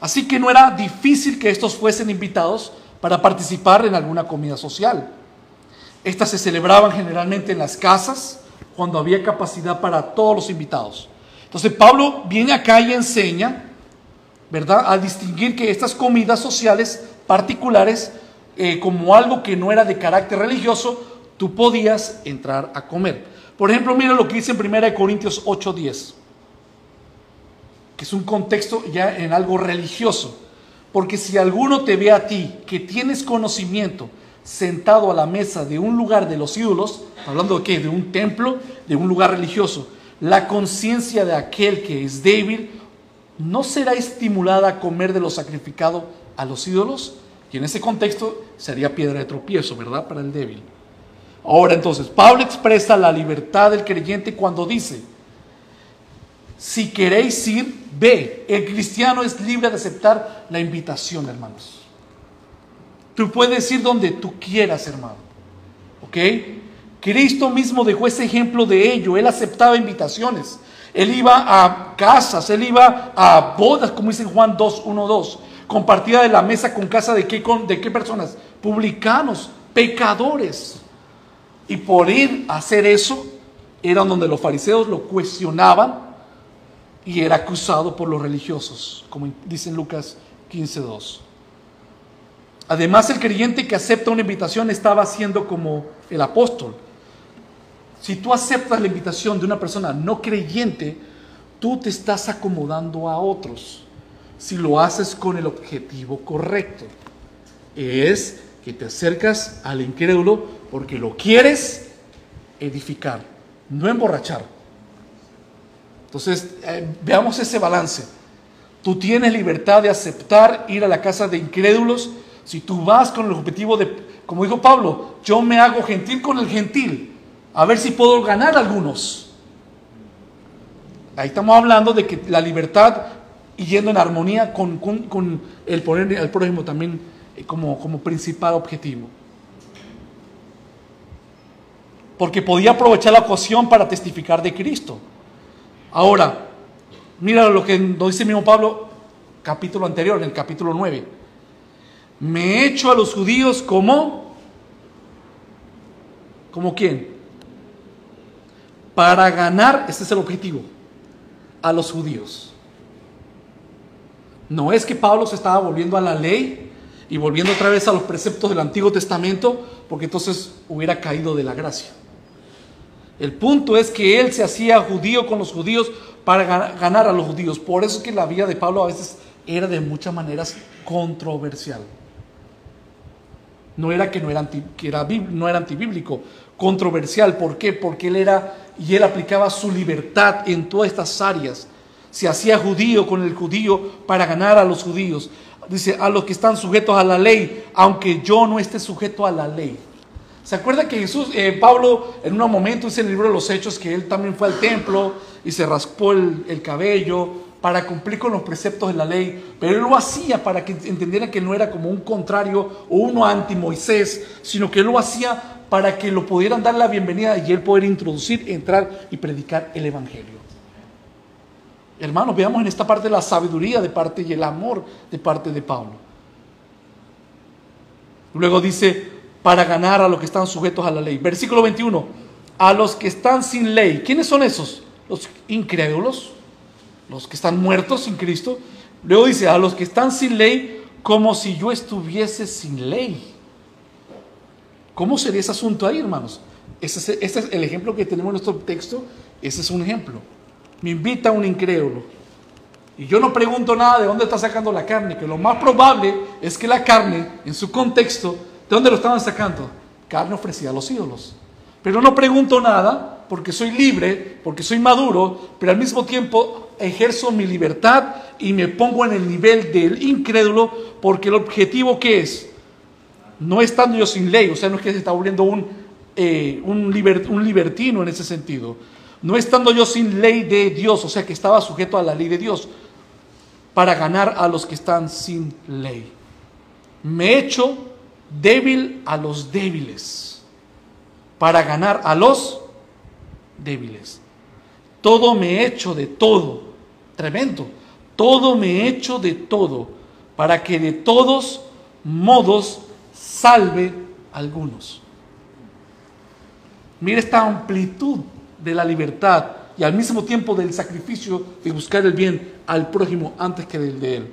Así que no era difícil que estos fuesen invitados para participar en alguna comida social. Estas se celebraban generalmente en las casas cuando había capacidad para todos los invitados. Entonces Pablo viene acá y enseña, ¿verdad?, a distinguir que estas comidas sociales particulares, eh, como algo que no era de carácter religioso, tú podías entrar a comer. Por ejemplo, mira lo que dice en 1 Corintios 8:10, que es un contexto ya en algo religioso. Porque si alguno te ve a ti que tienes conocimiento, sentado a la mesa de un lugar de los ídolos, hablando de qué? De un templo, de un lugar religioso, la conciencia de aquel que es débil no será estimulada a comer de lo sacrificado a los ídolos, y en ese contexto sería piedra de tropiezo, ¿verdad? Para el débil. Ahora entonces, Pablo expresa la libertad del creyente cuando dice, si queréis ir, ve, el cristiano es libre de aceptar la invitación, hermanos. Tú puedes ir donde tú quieras, hermano. ¿Ok? Cristo mismo dejó ese ejemplo de ello. Él aceptaba invitaciones. Él iba a casas, él iba a bodas, como dice Juan 2, 1, 2. compartía de la mesa con casa de qué, con, de qué personas? Publicanos, pecadores. Y por ir a hacer eso, era donde los fariseos lo cuestionaban y era acusado por los religiosos, como dice en Lucas 15.2. Además, el creyente que acepta una invitación estaba haciendo como el apóstol. Si tú aceptas la invitación de una persona no creyente, tú te estás acomodando a otros. Si lo haces con el objetivo correcto, es que te acercas al incrédulo porque lo quieres edificar, no emborrachar. Entonces, eh, veamos ese balance. Tú tienes libertad de aceptar ir a la casa de incrédulos si tú vas con el objetivo de, como dijo Pablo, yo me hago gentil con el gentil, a ver si puedo ganar algunos. Ahí estamos hablando de que la libertad y yendo en armonía con, el poner al prójimo también eh, como, como principal objetivo. Porque podía aprovechar la ocasión para testificar de Cristo. Ahora, mira lo que nos dice mismo Pablo, capítulo anterior, en el capítulo 9 me he hecho a los judíos como, ¿como quién? Para ganar, este es el objetivo, a los judíos. No es que Pablo se estaba volviendo a la ley y volviendo otra vez a los preceptos del Antiguo Testamento, porque entonces hubiera caído de la gracia. El punto es que él se hacía judío con los judíos para ganar a los judíos. Por eso es que la vida de Pablo a veces era de muchas maneras controversial. No era que no era, que era, no era antibíblico, controversial. ¿Por qué? Porque él era y él aplicaba su libertad en todas estas áreas. Se hacía judío con el judío para ganar a los judíos. Dice, a los que están sujetos a la ley, aunque yo no esté sujeto a la ley. ¿Se acuerda que Jesús, eh, Pablo, en un momento dice en el libro de los Hechos que él también fue al templo y se raspó el cabello para cumplir con los preceptos de la ley, pero él lo hacía para que entendieran que no era como un contrario o uno anti Moisés, sino que él lo hacía para que lo pudieran dar la bienvenida y él poder introducir, entrar y predicar el Evangelio. Hermanos, veamos en esta parte la sabiduría de parte y el amor de parte de Pablo. Luego dice, para ganar a los que están sujetos a la ley. Versículo 21, a los que están sin ley. ¿Quiénes son esos? Los incrédulos los que están muertos sin Cristo. Luego dice, a los que están sin ley, como si yo estuviese sin ley. ¿Cómo sería ese asunto ahí, hermanos? Ese es, es el ejemplo que tenemos en nuestro texto. Ese es un ejemplo. Me invita un incrédulo. Y yo no pregunto nada de dónde está sacando la carne, que lo más probable es que la carne, en su contexto, ¿de dónde lo estaban sacando? Carne ofrecida a los ídolos. Pero no pregunto nada porque soy libre, porque soy maduro, pero al mismo tiempo ejerzo mi libertad y me pongo en el nivel del incrédulo porque el objetivo que es, no estando yo sin ley, o sea, no es que se está volviendo un, eh, un, libertino en ese sentido, no estando yo sin ley de Dios, o sea, que estaba sujeto a la ley de Dios, para ganar a los que están sin ley. Me he hecho débil a los débiles, para ganar a los débiles. Todo me he hecho de todo Tremendo. Todo me he hecho de todo para que de todos modos salve algunos. Mira esta amplitud de la libertad y al mismo tiempo del sacrificio de buscar el bien al prójimo antes que del de él.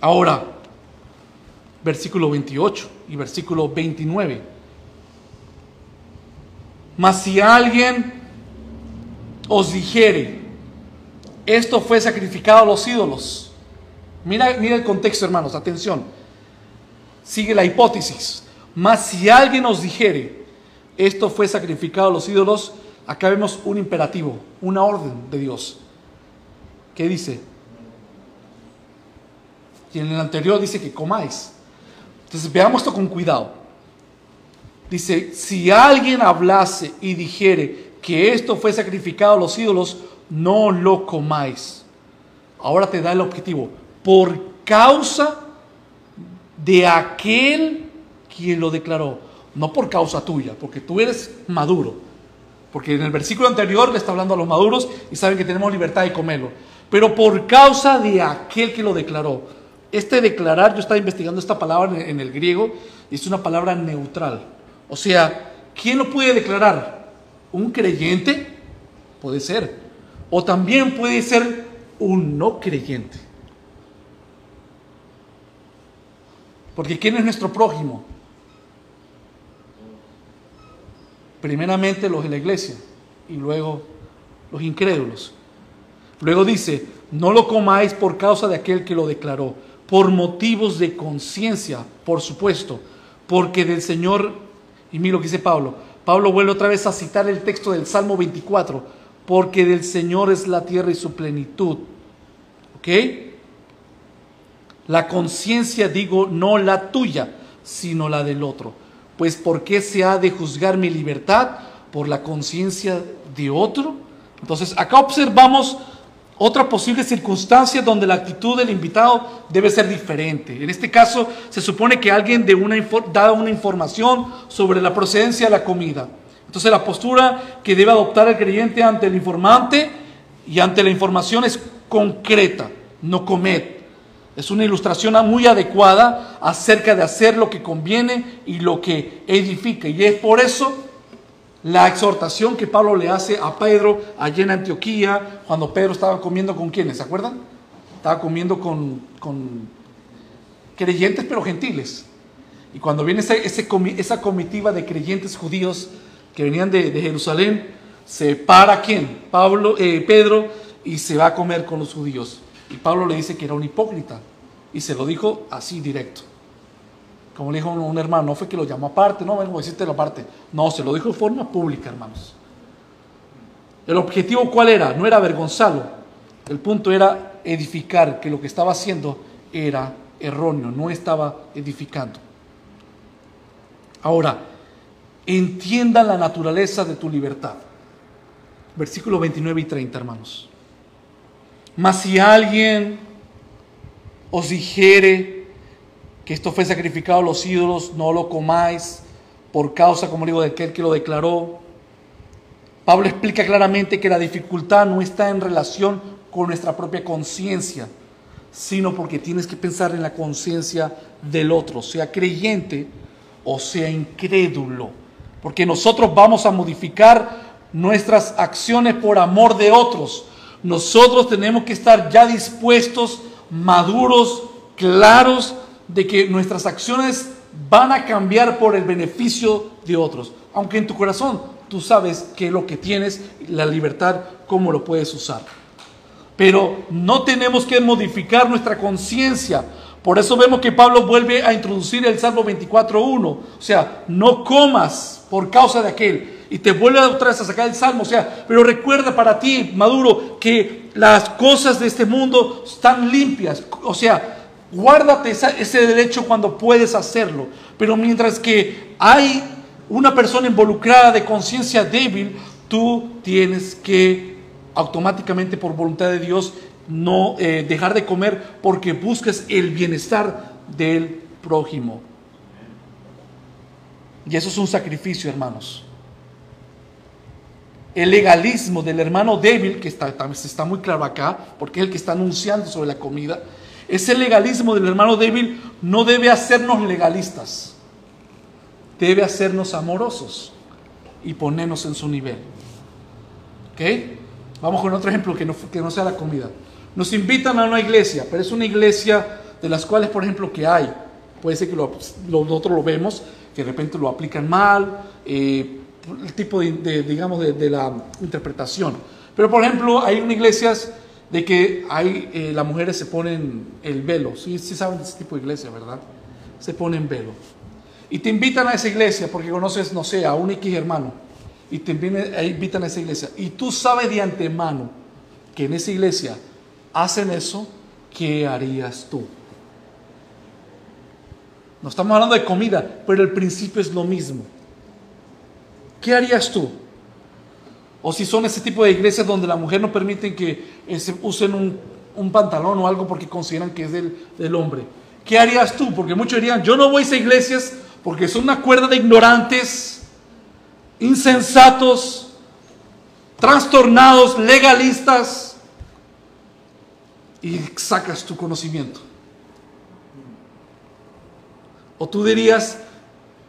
Ahora, versículo 28 y versículo 29. Mas si alguien os dijere, esto fue sacrificado a los ídolos. Mira, mira el contexto, hermanos, atención. Sigue la hipótesis. Mas si alguien os dijere, esto fue sacrificado a los ídolos, acá vemos un imperativo, una orden de Dios. ¿Qué dice? Y en el anterior dice que comáis. Entonces veamos esto con cuidado. Dice, si alguien hablase y dijere, que esto fue sacrificado a los ídolos, no lo comáis. Ahora te da el objetivo. Por causa de aquel quien lo declaró. No por causa tuya, porque tú eres maduro. Porque en el versículo anterior le está hablando a los maduros y saben que tenemos libertad de comerlo. pero por causa de aquel que lo declaró. Este declarar, yo estaba investigando esta palabra en el griego, es una palabra neutral. O sea, ¿quién lo puede declarar? ¿Un creyente? Puede ser. O también puede ser un no creyente. Porque ¿quién es nuestro prójimo? Primeramente los de la iglesia y luego los incrédulos. Luego dice, no lo comáis por causa de aquel que lo declaró, por motivos de conciencia, por supuesto, porque del Señor, y mira lo que dice Pablo, Pablo vuelve otra vez a citar el texto del Salmo 24, porque del Señor es la tierra y su plenitud. ¿Ok? La conciencia, digo, no la tuya, sino la del otro. Pues ¿por qué se ha de juzgar mi libertad? ¿Por la conciencia de otro? Entonces, acá observamos otra posible circunstancia donde la actitud del invitado debe ser diferente. En este caso, se supone que alguien da una información sobre la procedencia de la comida. Entonces, la postura que debe adoptar el creyente ante el informante y ante la información es concreta, no comer. Es una ilustración muy adecuada acerca de hacer lo que conviene y lo que edifica. Y es por eso la exhortación que Pablo le hace a Pedro allí en Antioquía, cuando Pedro estaba comiendo con quienes, ¿se acuerdan? Estaba comiendo con, creyentes pero gentiles. Y cuando viene esa comitiva de creyentes judíos que venían de, Jerusalén, se para quién? Pablo, eh, Pedro y se va a comer con los judíos. Y Pablo le dice que era un hipócrita. Y se lo dijo así directo. Como le dijo un, hermano, no fue que lo llamó aparte, no, a decirte la aparte. No, se lo dijo de forma pública, hermanos. El objetivo cuál era? No era avergonzarlo. El punto era edificar que lo que estaba haciendo era erróneo, no estaba edificando. Ahora, entienda la naturaleza de tu libertad. Versículo 29 y 30, hermanos. Mas si alguien os dijere que esto fue sacrificado a los ídolos, no lo comáis por causa, como digo, de aquel que lo declaró. Pablo explica claramente que la dificultad no está en relación con nuestra propia conciencia, sino porque tienes que pensar en la conciencia del otro, sea creyente o sea incrédulo, porque nosotros vamos a modificar nuestras acciones por amor de otros. Nosotros tenemos que estar ya dispuestos, maduros, claros de que nuestras acciones van a cambiar por el beneficio de otros. Aunque en tu corazón tú sabes que lo que tienes, la libertad, cómo lo puedes usar. Pero no tenemos que modificar nuestra conciencia. Por eso vemos que Pablo vuelve a introducir el Salmo 24.1. O sea, no comas por causa de aquel. Y te vuelve otra vez a sacar el Salmo. O sea, pero recuerda para ti, Maduro, que las cosas de este mundo están limpias. O sea, Guárdate ese derecho cuando puedes hacerlo. Pero mientras que hay una persona involucrada de conciencia débil, tú tienes que automáticamente por voluntad de Dios no eh, dejar de comer porque busques el bienestar del prójimo. Y eso es un sacrificio, hermanos. El legalismo del hermano débil, que está, está muy claro acá, porque es el que está anunciando sobre la comida, ese legalismo del hermano débil no debe hacernos legalistas, debe hacernos amorosos y ponernos en su nivel. ¿Ok? Vamos con otro ejemplo que no, que no sea la comida. Nos invitan a una iglesia, pero es una iglesia de las cuales, por ejemplo, que hay, puede ser que lo, nosotros lo vemos, que de repente lo aplican mal, eh, el tipo de, digamos, de, la interpretación. Pero, por ejemplo, hay una iglesias de que hay, eh, las mujeres se ponen el velo. Sí, sí saben de ese tipo de iglesia, ¿verdad? Se ponen velo. Y te invitan a esa iglesia porque conoces, no sé, a un X hermano. Y te invitan a esa iglesia. Y tú sabes de antemano que en esa iglesia hacen eso, ¿qué harías tú? No estamos hablando de comida, pero el principio es lo mismo. ¿Qué harías tú? O si son ese tipo de iglesias donde la mujer no permite que eh, usen un, pantalón o algo porque consideran que es del, hombre. ¿Qué harías tú? Porque muchos dirían, yo no voy a esas iglesias porque son una cuerda de ignorantes, insensatos, trastornados, legalistas. y sacas tu conocimiento. O tú dirías,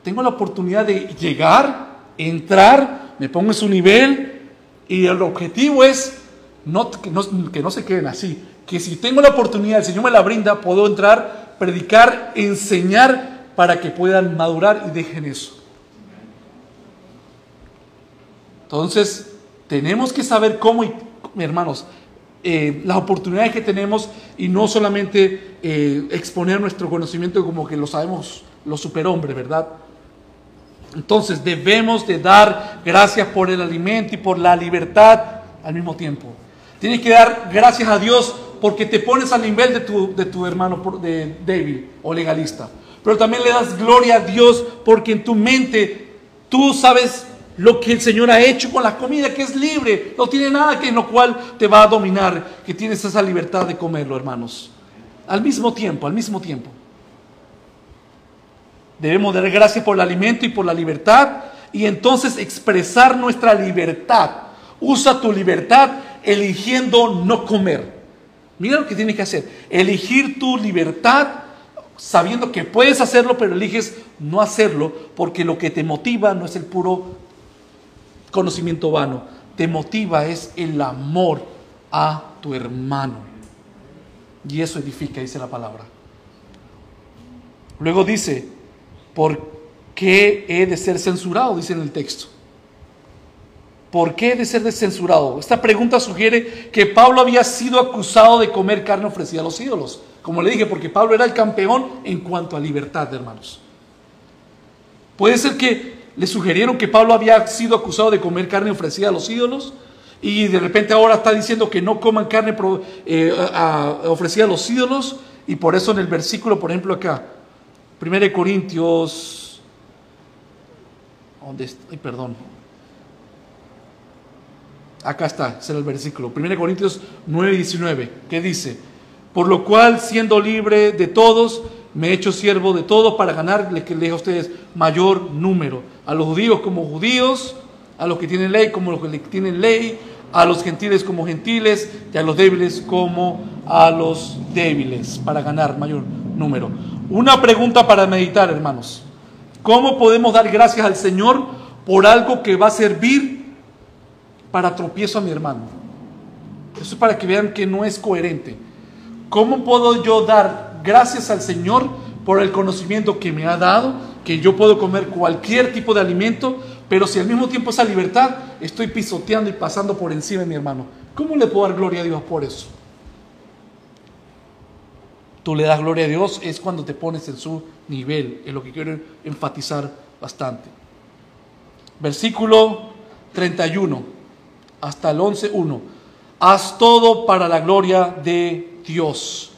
tengo la oportunidad de llegar, entrar, me pongo en su nivel y el objetivo es que, no, se queden así, que si tengo la oportunidad, el Señor me la brinda, puedo entrar, predicar, enseñar para que puedan madurar y dejen eso. Entonces, tenemos que saber cómo, hermanos, eh, las oportunidades que tenemos y no solamente eh, exponer nuestro conocimiento como que lo sabemos los superhombres, ¿verdad? Entonces debemos de dar gracias por el alimento y por la libertad al mismo tiempo. Tienes que dar gracias a Dios porque te pones al nivel de tu, de tu hermano de débil o legalista. Pero también le das gloria a Dios porque en tu mente tú sabes lo que el Señor ha hecho con la comida, que es libre, no tiene nada que en lo cual te va a dominar, que tienes esa libertad de comerlo, hermanos. Al mismo tiempo, al mismo tiempo. Debemos dar gracias por el alimento y por la libertad y entonces expresar nuestra libertad. Usa tu libertad eligiendo no comer. Mira lo que tienes que hacer. Elegir tu libertad sabiendo que puedes hacerlo, pero eliges no hacerlo porque lo que te motiva no es el puro conocimiento vano, te motiva es el amor a tu hermano. Y eso edifica, dice la palabra. Luego dice, ¿por qué he de ser censurado? Dice en el texto. ¿Por qué he de ser censurado? Esta pregunta sugiere que Pablo había sido acusado de comer carne ofrecida a los ídolos. Como le dije, porque Pablo era el campeón en cuanto a libertad, hermanos. Puede ser que le sugirieron que Pablo había sido acusado de comer carne ofrecida a los ídolos y de repente ahora está diciendo que no coman carne eh, ofrecida a los ídolos y por eso en el versículo, por ejemplo acá, 1 Corintios, ¿dónde está? Ay, perdón. Acá está, ese era el versículo. 1 Corintios 9, 19, que dice, por lo cual siendo libre de todos, me he hecho siervo de todos para ganarle, que le a ustedes, mayor número. A los judíos como judíos, a los que tienen ley como los que tienen ley, a los gentiles como gentiles y a los débiles como a los débiles, para ganar mayor número. Una pregunta para meditar, hermanos. ¿Cómo podemos dar gracias al Señor por algo que va a servir para tropiezo a mi hermano? Eso es para que vean que no es coherente. ¿Cómo puedo yo dar gracias al Señor por el conocimiento que me ha dado, que yo puedo comer cualquier tipo de alimento, pero si al mismo tiempo esa libertad estoy pisoteando y pasando por encima de mi hermano, ¿cómo le puedo dar gloria a Dios por eso? Tú le das gloria a Dios es cuando te pones en su nivel, es lo que quiero enfatizar bastante. Versículo 31 hasta el 11.1. Haz todo para la gloria de Dios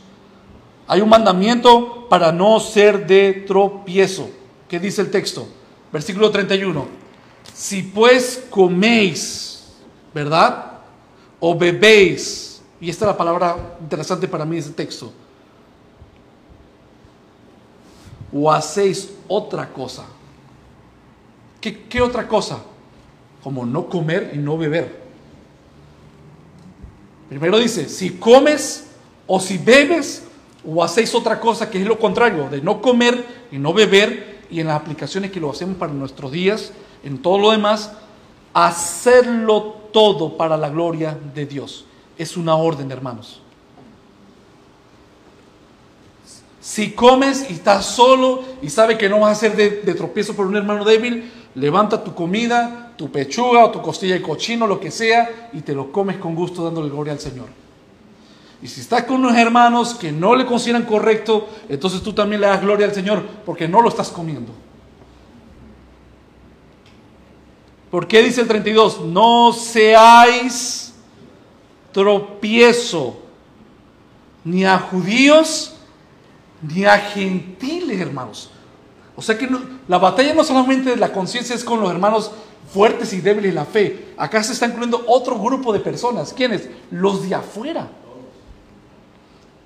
hay un mandamiento para no ser de tropiezo. ¿Qué dice el texto? Versículo 31. Si pues coméis, ¿verdad? O bebéis, y esta es la palabra interesante para mí de ese texto, o hacéis otra cosa. ¿Qué, ¿Qué, otra cosa? Como no comer y no beber. Primero dice, si comes o si bebes, o hacéis otra cosa que es lo contrario, de no comer y no beber, y en las aplicaciones que lo hacemos para nuestros días, en todo lo demás, hacerlo todo para la gloria de Dios. Es una orden, hermanos. Si comes y estás solo y sabes que no vas a ser de, de, tropiezo por un hermano débil, levanta tu comida, tu pechuga o tu costilla de cochino, lo que sea, y te lo comes con gusto dándole gloria al Señor. Y si estás con unos hermanos que no le consideran correcto, entonces tú también le das gloria al Señor porque no lo estás comiendo. ¿Por qué dice el 32? No seáis tropiezo ni a judíos ni a gentiles, hermanos. O sea que la batalla no solamente de la conciencia es con los hermanos fuertes y débiles la fe. Acá se está incluyendo otro grupo de personas. ¿Quiénes? Los de afuera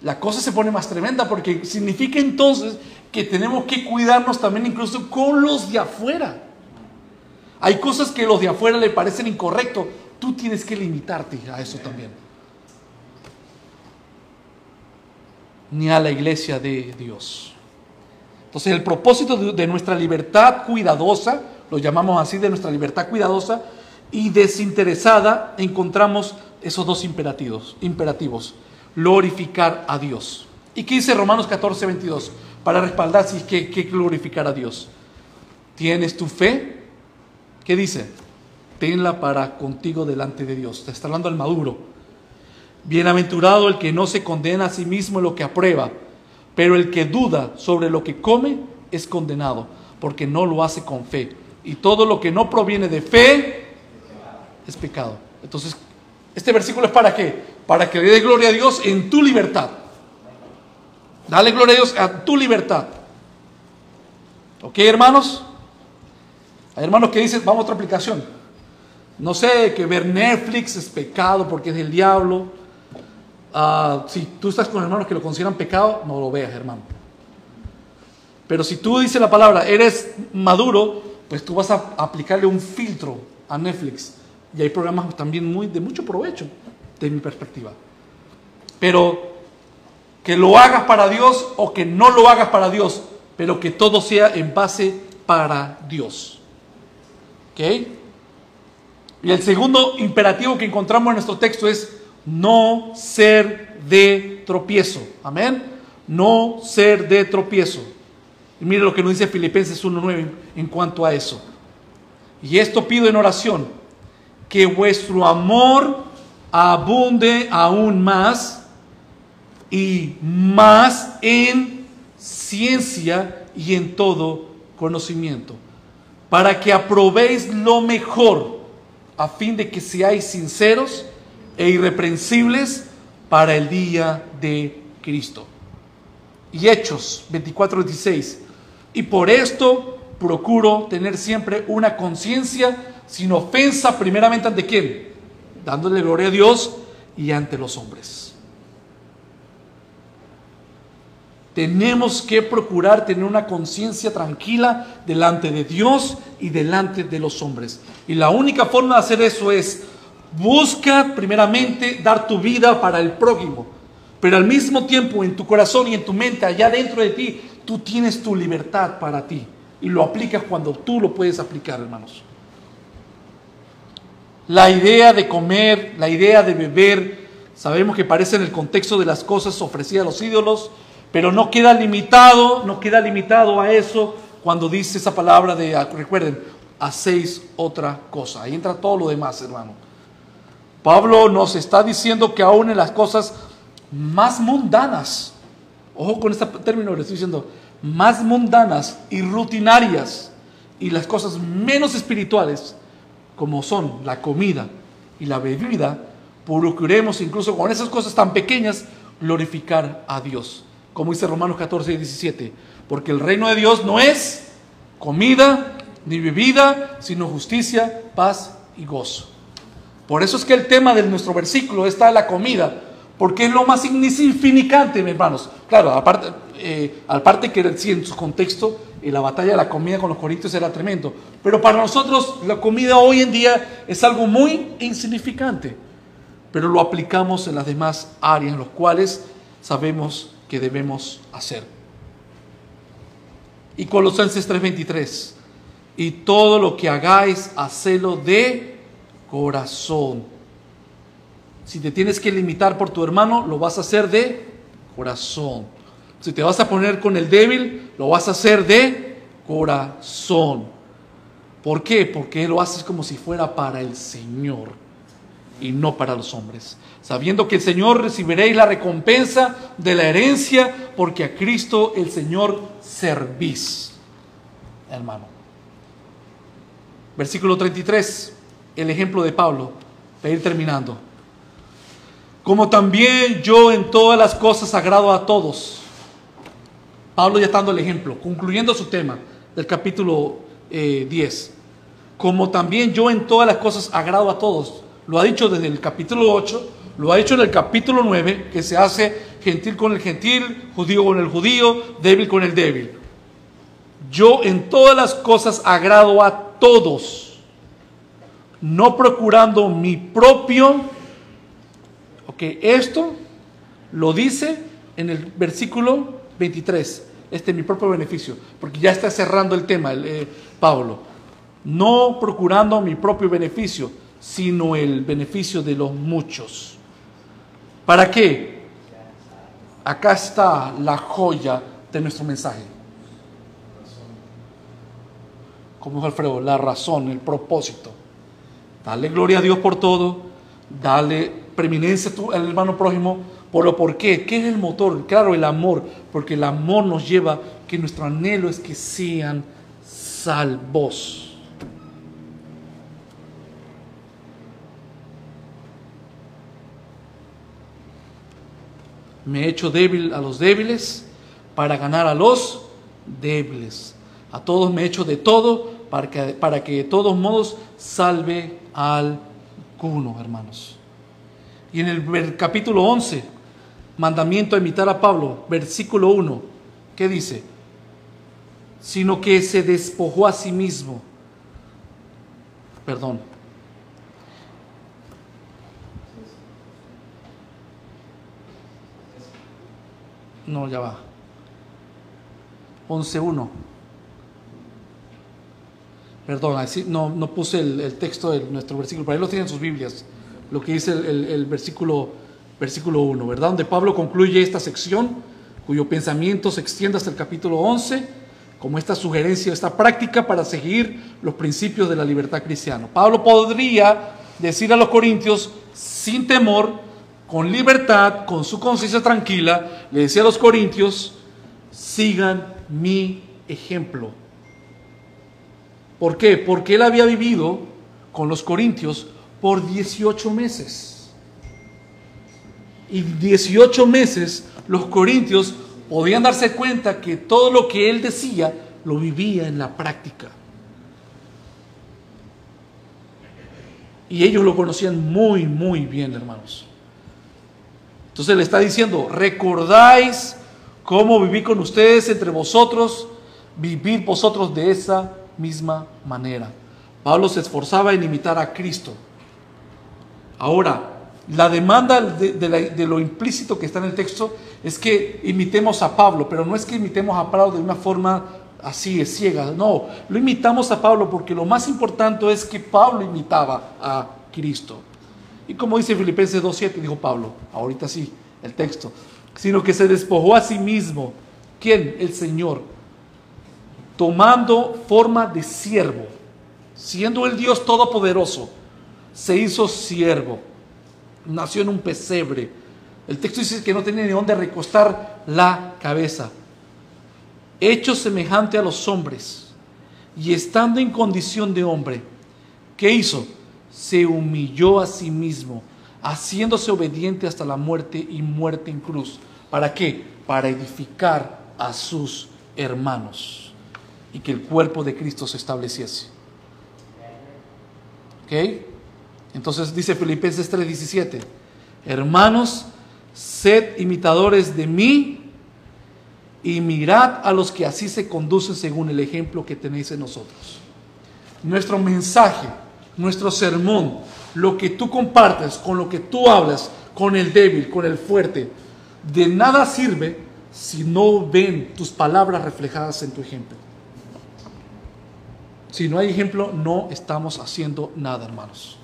la cosa se pone más tremenda porque significa entonces que tenemos que cuidarnos también incluso con los de afuera. Hay cosas que los de afuera le parecen incorrectos, tú tienes que limitarte a eso también. Ni a la iglesia de Dios. Entonces el propósito de, nuestra libertad cuidadosa, lo llamamos así, de nuestra libertad cuidadosa y desinteresada, encontramos esos dos imperativos, imperativos, glorificar a Dios. ¿Y qué dice Romanos 14, 22? Para respaldar si es que, que glorificar a Dios. ¿Tienes tu fe? ¿Qué dice? Tenla para contigo delante de Dios. Te está hablando el maduro. Bienaventurado el que no se condena a sí mismo en lo que aprueba, pero el que duda sobre lo que come es condenado, porque no lo hace con fe. Y todo lo que no proviene de fe es pecado. Entonces, este versículo es para qué? Para que le dé gloria a Dios en tu libertad. Dale gloria a Dios a tu libertad. ¿Ok, hermanos? Hay hermanos que dicen, vamos a otra aplicación. No sé, que ver Netflix es pecado porque es del diablo. Ah, si tú estás con hermanos que lo consideran pecado, no lo veas, hermano. Pero si tú dices la palabra, eres maduro, pues tú vas a aplicarle un filtro a Netflix. Y hay programas también muy, de mucho provecho, de mi perspectiva. Pero que lo hagas para Dios o que no lo hagas para Dios, pero que todo sea en base para Dios. ¿Ok? Y el segundo imperativo que encontramos en nuestro texto es no ser de tropiezo. Amén. No ser de tropiezo. Y mire lo que nos dice Filipenses 1.9 en cuanto a eso. Y esto pido en oración, que vuestro amor abunde aún más y más en ciencia y en todo conocimiento para que aprobéis lo mejor, a fin de que seáis sinceros e irreprensibles para el día de Cristo. Y Hechos 24:16. Y por esto procuro tener siempre una conciencia sin ofensa, primeramente ante quién? Dándole gloria a Dios y ante los hombres. Tenemos que procurar tener una conciencia tranquila delante de Dios y delante de los hombres. Y la única forma de hacer eso es busca primeramente dar tu vida para el prójimo. Pero al mismo tiempo en tu corazón y en tu mente, allá dentro de ti, tú tienes tu libertad para ti. Y lo aplicas cuando tú lo puedes aplicar, hermanos. La idea de comer, la idea de beber, sabemos que parece en el contexto de las cosas ofrecidas a los ídolos, pero no queda limitado, no queda limitado a eso cuando dice esa palabra de, recuerden, hacéis otra cosa. Ahí entra todo lo demás, hermano. Pablo nos está diciendo que aún en las cosas más mundanas, ojo con este término, le estoy diciendo, más mundanas y rutinarias, y las cosas menos espirituales, como son la comida y la bebida, procuremos incluso con esas cosas tan pequeñas glorificar a Dios como dice Romanos 14 y 17, porque el reino de Dios no es comida ni bebida, sino justicia, paz y gozo. Por eso es que el tema de nuestro versículo está la comida, porque es lo más insignificante, mis hermanos. Claro, aparte, eh, que sí, en su contexto, eh, la batalla de la comida con los corintios era tremendo, pero para nosotros la comida hoy en día es algo muy insignificante, pero lo aplicamos en las demás áreas en las cuales sabemos que debemos hacer. Y Colosenses 3:23, y todo lo que hagáis, hacelo de corazón. Si te tienes que limitar por tu hermano, lo vas a hacer de corazón. Si te vas a poner con el débil, lo vas a hacer de corazón. ¿Por qué? Porque lo haces como si fuera para el Señor y no para los hombres, sabiendo que el Señor recibiréis la recompensa de la herencia, porque a Cristo el Señor servís, hermano. Versículo 33, el ejemplo de Pablo, para ir terminando. Como también yo en todas las cosas agrado a todos. Pablo ya está dando el ejemplo, concluyendo su tema del capítulo 10. Eh, Como también yo en todas las cosas agrado a todos lo ha dicho desde el capítulo 8, lo ha dicho en el capítulo 9, que se hace gentil con el gentil, judío con el judío, débil con el débil. Yo en todas las cosas agrado a todos, no procurando mi propio, ok, esto lo dice en el versículo 23, este es mi propio beneficio, porque ya está cerrando el tema eh, Pablo, no procurando mi propio beneficio, sino el beneficio de los muchos. ¿Para qué? Acá está la joya de nuestro mensaje. Como dijo Alfredo, la razón, el propósito. Dale gloria a Dios por todo, dale preeminencia al hermano prójimo, por por qué, ¿qué es el motor? Claro, el amor, porque el amor nos lleva que nuestro anhelo es que sean salvos. Me he hecho débil a los débiles para ganar a los débiles. A todos me he hecho de todo para que, para que de todos modos salve al alguno, hermanos. Y en el capítulo 11, mandamiento a imitar a Pablo, versículo 1, ¿qué dice? Sino que se despojó a sí mismo. Perdón, No, ya va. 11.1. Perdón, no puse el, texto de nuestro versículo, pero ahí lo tienen sus Biblias, lo que dice el, versículo, versículo 1, ¿verdad? Donde Pablo concluye esta sección, cuyo pensamiento se extiende hasta el capítulo 11, como esta sugerencia, esta práctica para seguir los principios de la libertad cristiana. Pablo podría decir a los corintios, sin temor, con libertad, con su conciencia tranquila, le decía a los corintios, sigan mi ejemplo. ¿Por qué? Porque él había vivido con los corintios por 18 meses. Y 18 meses los corintios podían darse cuenta que todo lo que él decía lo vivía en la práctica. Y ellos lo conocían muy, muy bien, hermanos. Entonces le está diciendo, recordáis cómo viví con ustedes entre vosotros, vivir vosotros de esa misma manera. Pablo se esforzaba en imitar a Cristo. Ahora, la demanda de, lo implícito que está en el texto es que imitemos a Pablo, pero no es que imitemos a Pablo de una forma así, ciega. No, lo imitamos a Pablo porque lo más importante es que Pablo imitaba a Cristo. Y como dice Filipenses 2.7, dijo Pablo, ahorita sí, el texto, sino que se despojó a sí mismo. ¿Quién? El Señor. Tomando forma de siervo, siendo el Dios todopoderoso, se hizo siervo. Nació en un pesebre. El texto dice que no tenía ni dónde recostar la cabeza. Hecho semejante a los hombres y estando en condición de hombre, ¿qué hizo? se humilló a sí mismo, haciéndose obediente hasta la muerte y muerte en cruz. ¿Para qué? Para edificar a sus hermanos y que el cuerpo de Cristo se estableciese. ¿Ok? Entonces dice Filipenses 3:17, hermanos, sed imitadores de mí y mirad a los que así se conducen según el ejemplo que tenéis en nosotros. Nuestro mensaje nuestro sermón, lo que tú compartes, con lo que tú hablas, con el débil, con el fuerte, de nada sirve si no ven tus palabras reflejadas en tu ejemplo. Si no hay ejemplo, no estamos haciendo nada, hermanos.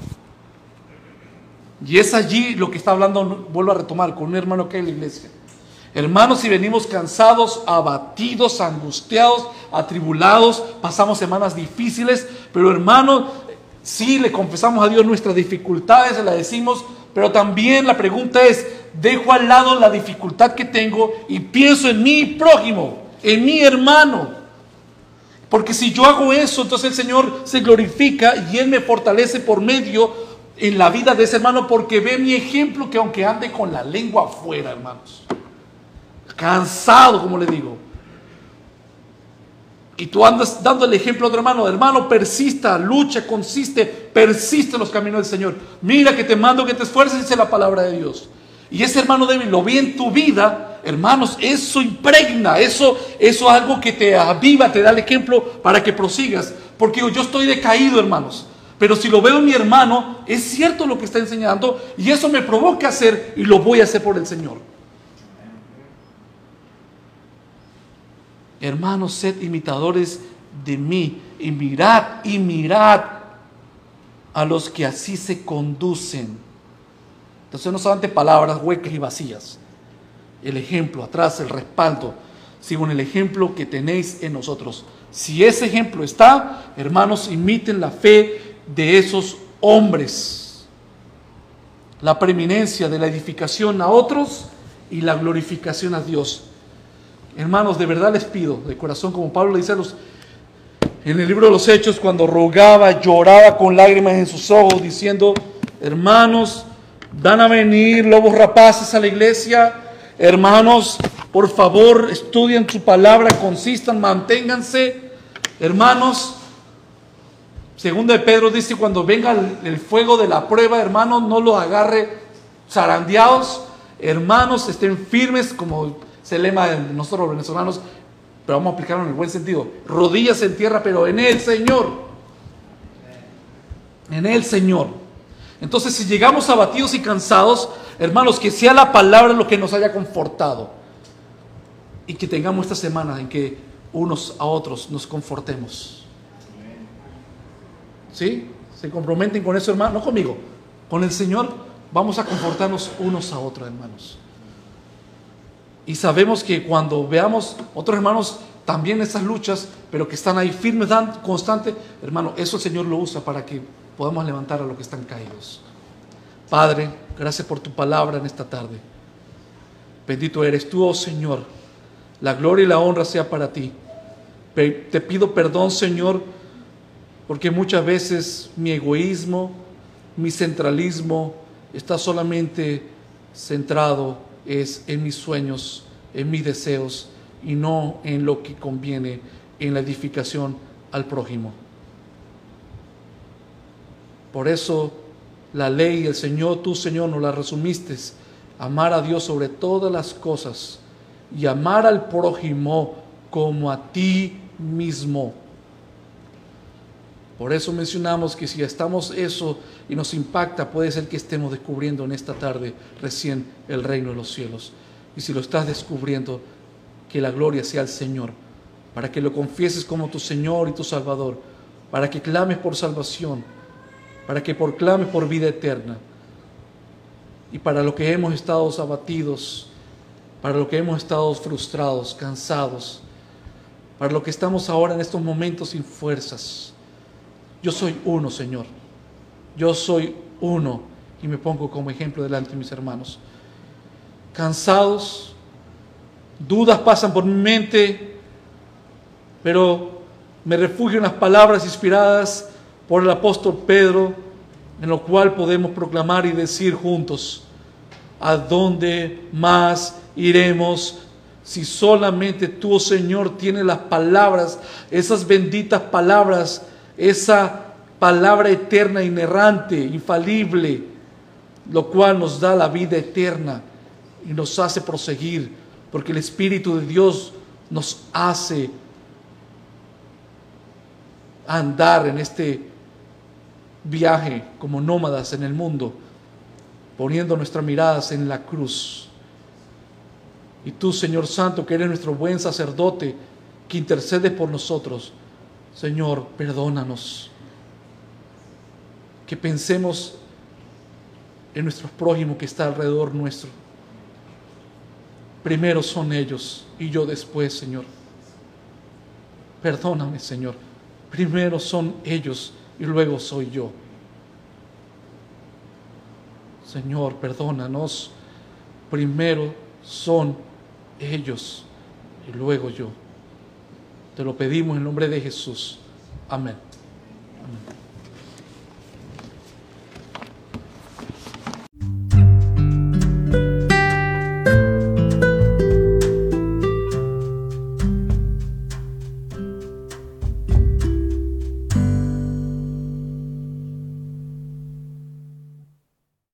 Y es allí lo que está hablando, vuelvo a retomar, con un hermano que hay en la iglesia. Hermanos, si venimos cansados, abatidos, angustiados, atribulados, pasamos semanas difíciles, pero hermanos, Sí, le confesamos a Dios nuestras dificultades, se las decimos, pero también la pregunta es, dejo al lado la dificultad que tengo y pienso en mi prójimo, en mi hermano. Porque si yo hago eso, entonces el Señor se glorifica y Él me fortalece por medio en la vida de ese hermano porque ve mi ejemplo que aunque ande con la lengua afuera, hermanos, cansado, como le digo, y tú andas dando el ejemplo a otro hermano, hermano, persista, lucha, consiste, persiste en los caminos del Señor. Mira que te mando que te esfuerces, dice la palabra de Dios. Y ese hermano débil lo vi en tu vida, hermanos, eso impregna, eso, eso es algo que te aviva, te da el ejemplo para que prosigas. Porque yo estoy decaído, hermanos. Pero si lo veo en mi hermano, es cierto lo que está enseñando y eso me provoca hacer y lo voy a hacer por el Señor. Hermanos, sed imitadores de mí y mirad y mirad a los que así se conducen. Entonces no solamente palabras huecas y vacías. El ejemplo atrás, el respaldo, según el ejemplo que tenéis en nosotros. Si ese ejemplo está, hermanos, imiten la fe de esos hombres. La preeminencia de la edificación a otros y la glorificación a Dios. Hermanos, de verdad les pido, de corazón, como Pablo le dice a en el libro de los Hechos, cuando rogaba, lloraba con lágrimas en sus ojos, diciendo, hermanos, van a venir lobos rapaces a la iglesia, hermanos, por favor, estudien su palabra, consistan, manténganse, hermanos. Segundo de Pedro dice, cuando venga el, fuego de la prueba, hermanos, no lo agarre zarandeados, hermanos, estén firmes, como se lema de nosotros los venezolanos, pero vamos a aplicarlo en el buen sentido. Rodillas en tierra, pero en el Señor. En el Señor. Entonces, si llegamos abatidos y cansados, hermanos, que sea la palabra lo que nos haya confortado. Y que tengamos esta semana en que unos a otros nos confortemos. ¿Sí? ¿Se comprometen con eso, hermano? No conmigo, con el Señor. Vamos a confortarnos unos a otros, hermanos. Y sabemos que cuando veamos otros hermanos también esas luchas, pero que están ahí firmes, dan constante, hermano, eso el Señor lo usa para que podamos levantar a los que están caídos. Padre, gracias por tu palabra en esta tarde. Bendito eres tú, oh Señor. La gloria y la honra sea para ti. Te pido perdón, Señor, porque muchas veces mi egoísmo, mi centralismo está solamente centrado es en mis sueños, en mis deseos y no en lo que conviene en la edificación al prójimo. Por eso la ley, el Señor, tú Señor, nos la resumiste, amar a Dios sobre todas las cosas y amar al prójimo como a ti mismo. Por eso mencionamos que si estamos eso y nos impacta, puede ser que estemos descubriendo en esta tarde recién el reino de los cielos. Y si lo estás descubriendo, que la gloria sea al Señor, para que lo confieses como tu Señor y tu Salvador, para que clames por salvación, para que proclames por vida eterna. Y para lo que hemos estado abatidos, para lo que hemos estado frustrados, cansados, para lo que estamos ahora en estos momentos sin fuerzas yo soy uno, Señor. Yo soy uno. Y me pongo como ejemplo delante de mis hermanos. Cansados, dudas pasan por mi mente, pero me refugio en las palabras inspiradas por el apóstol Pedro, en lo cual podemos proclamar y decir juntos, ¿a dónde más iremos si solamente tú, Señor, tienes las palabras, esas benditas palabras esa palabra eterna, inerrante, infalible, lo cual nos da la vida eterna y nos hace proseguir, porque el Espíritu de Dios nos hace andar en este viaje como nómadas en el mundo, poniendo nuestras miradas en la cruz. Y tú, Señor Santo, que eres nuestro buen sacerdote, que intercede por nosotros, Señor, perdónanos. Que pensemos en nuestros prójimos que está alrededor nuestro. Primero son ellos y yo después, Señor. Perdóname, Señor. Primero son ellos y luego soy yo. Señor, perdónanos. Primero son ellos y luego yo. Te lo pedimos en nombre de Jesús. Amén.